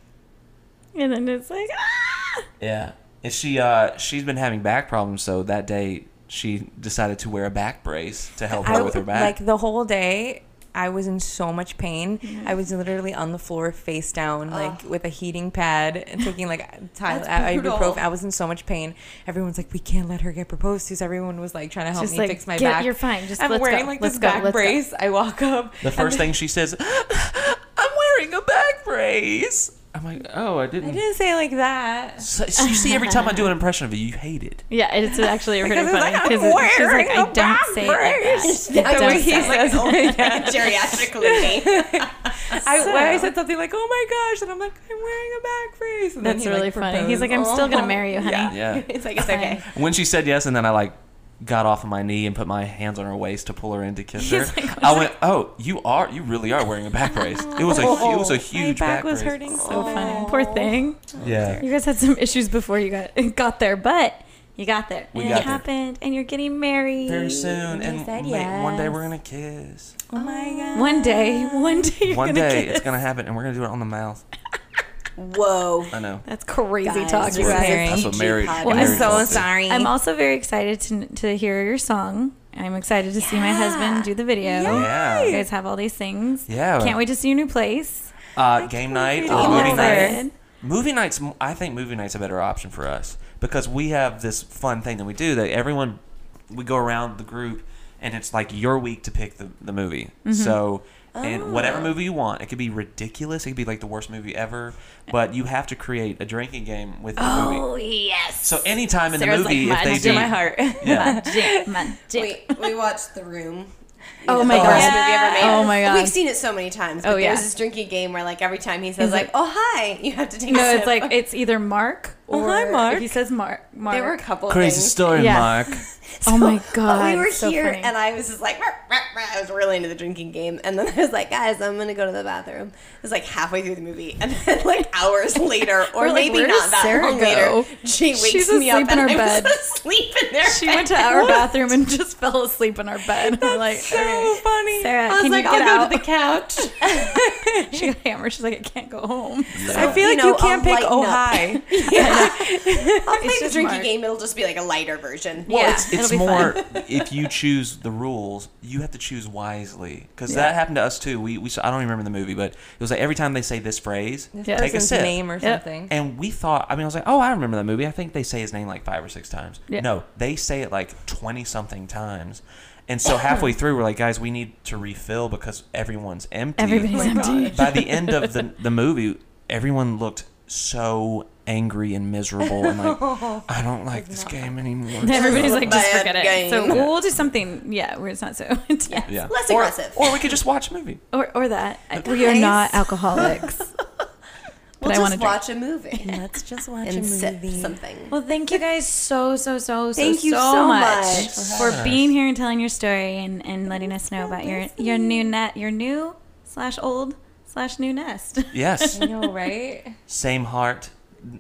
And then it's like, ah! yeah, and she uh, she's been having back problems, so that day she decided to wear a back brace to help her I, with her back. like the whole day, I was in so much pain. I was literally on the floor, face down, like with a heating pad, and taking like Tyler, That's uh, brutal. ibuprofen. I was in so much pain. Everyone's like, "We can't let her get proposed to." So everyone was like trying to help Just me like, fix my get- back. you're fine. Just I'm let's wearing go. like Let's this go. back Let's go. brace. I walk up. the first thing she says, "I'm wearing a back brace." I'm like, "Oh, I I didn't." I didn't say it like that. So, so you see, every time I do an impression of it, you hate it. Yeah, it's actually pretty Because funny like, I'm because she's like, wearing I a don't back say it like that. brace. That's The what way he sounds like says an it, old yeah. geriatric lady. I, when I said something like, "Oh my gosh," and I'm like, "I'm wearing a back brace." And then That's he, really like, funny. He's like. I'm still gonna Oh. marry you, honey. Yeah. Yeah. it's like it's okay. When she said yes, and then I like got off of my knee and put my hands on her waist to pull her in to kiss her. Like, I went, "Oh, you are, you really are wearing a back brace." It was a, it was a huge my back, back was brace. hurting So so funny. Poor thing. Yeah. You guys had some issues before you got got there, but you got there. We and got it there. happened, and you're getting married Very soon, You and said ma- one day we're gonna kiss. Oh my god. One day, one day, you're One day kiss. it's gonna happen, and we're gonna do it on the mouth. Whoa. I know. That's crazy Guys, talk, this you is guys. Preparing. That's what PG Mary. podcast. Well, I'm so sorry. I'm also very excited to, to hear your song. I'm excited to see my husband do the video. Yeah. You guys have all these things. Yeah. Can't wait to see your new place. Uh, game night or Oh, movie I'm night. Movie nights. I think movie nights a better option for us because we have this fun thing that we do that everyone we go around the group and it's like your week to pick the, the movie. Mm-hmm. So and whatever Oh. movie you want, it could be ridiculous. It could be like the worst movie ever, but you have to create a drinking game with the movie. Oh yes. So anytime in the movie, like, if they "Mine's do, to my heart. yeah, Magic, magic. We, we watched The Room. Oh The my worst God. movie ever made. Oh my God. We've seen it so many times. Oh, but Oh, yeah. There's this drinking game where like every time he says like, like- "Oh hi," you have to take. a No, it's sip. like it's either Mark Oh, or hi, Mark. if he says Mark. Mark. there were a couple crazy things. story, Yeah. Mark. Oh my god. we were so here, funny. and I was just like, "Rah, rah, rah." I was really into the drinking game, and then I was like, guys, I'm gonna go to the bathroom. It was like halfway through the movie, and then like hours later, or like, maybe not that Sarah long go?" later, she wakes She's me up in and her I was bed. asleep in there. she went to our bathroom and just fell asleep in our bed. I'm like, so okay. funny. Sarah, I was can like, you I'll get go out? to the couch. she got hammered. She's like, I can't go home. I feel You like know, you can't I'll pick lighten oh hi. I'll play the drinking Mark. game. It'll just be like a lighter version. Well, Yeah, it's, it's it'll be more fun. if you choose the rules, you have to choose wisely because Yeah. that happened to us too. We, we I don't even remember the movie, but it was like every time they say this phrase, Yeah. take a person's sip. name or Yep. something. And we thought, I mean, I was like, oh, I remember that movie. I think they say his name like five or six times. Yeah. No, they say it like 20 something times. And so halfway through, we're like, guys, we need to refill because everyone's empty. Everybody's oh empty. By the end of the, the movie, everyone looked so angry and miserable and like, I don't like this game anymore. Everybody's like, just Bad forget it. game. So we'll do something, yeah, where it's not so intense. Yeah. Less or, aggressive. Or we could just watch a movie. Or, or that. We are Nice. not alcoholics. We'll I just wanna drink. watch a movie Let's just watch and a sip movie. something. Well, thank you guys so, so, so, so, Thank you so, so much, much. for being here and telling your story and, and letting us know about your your new net, your new slash old slash new nest. Yes. I know, right? Same heart.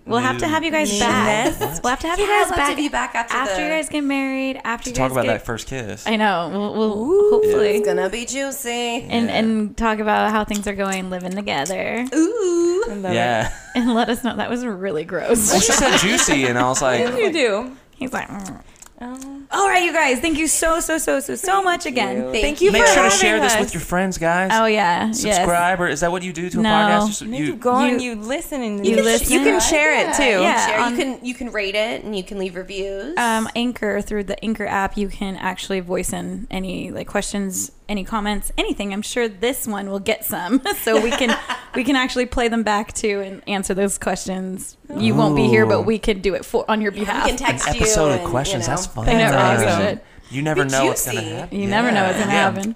We'll have to have you guys back. nest? We'll have to have you guys back to be back after the- you guys get married. After To you talk about get, that first kiss. I know. We'll, we'll hopefully It's gonna be juicy. and and talk about how things are going living together Ooh. Yeah. and let us know. That was really gross. Well, she said juicy, and I was like, it. You do. He's like, "Mm." Oh, all right, you guys. Thank you so so so so so much again. you. Thank Thank you you. make for sure to having share this with your friends, guys. Oh yeah, yes. Or is that what you do to a No. podcast? Just- you- you, go on, you- you listen, and you you, listen. you can share it too. Yeah. Share. on- you can you can rate it and you can leave reviews. um, Anchor through the Anchor app, you can actually voice in any like questions, any comments, anything. I'm sure this one will get some, so we can we can actually play them back too and answer those questions. You won't be here, but we could do it for on your we behalf. can text An you. episode and, of questions. You know. That's fun. I know, right? We Um. You never know what's gonna happen. You never know what's gonna Yeah. happen.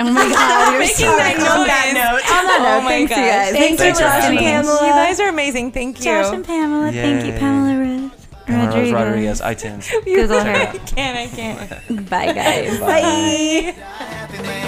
Oh my god, you're Making so that cool. noise. On that note, Oh my thanks you gosh. guys. Thanks, Thanks for for listening, having. Pamela. You guys are amazing. Thank you. Josh and Pamela. Thank you, Pamela Ruth. Rodriguez. Rodriguez. Rodriguez iTunes. Google her. I can't. I can't. Bye, guys. Bye. Bye.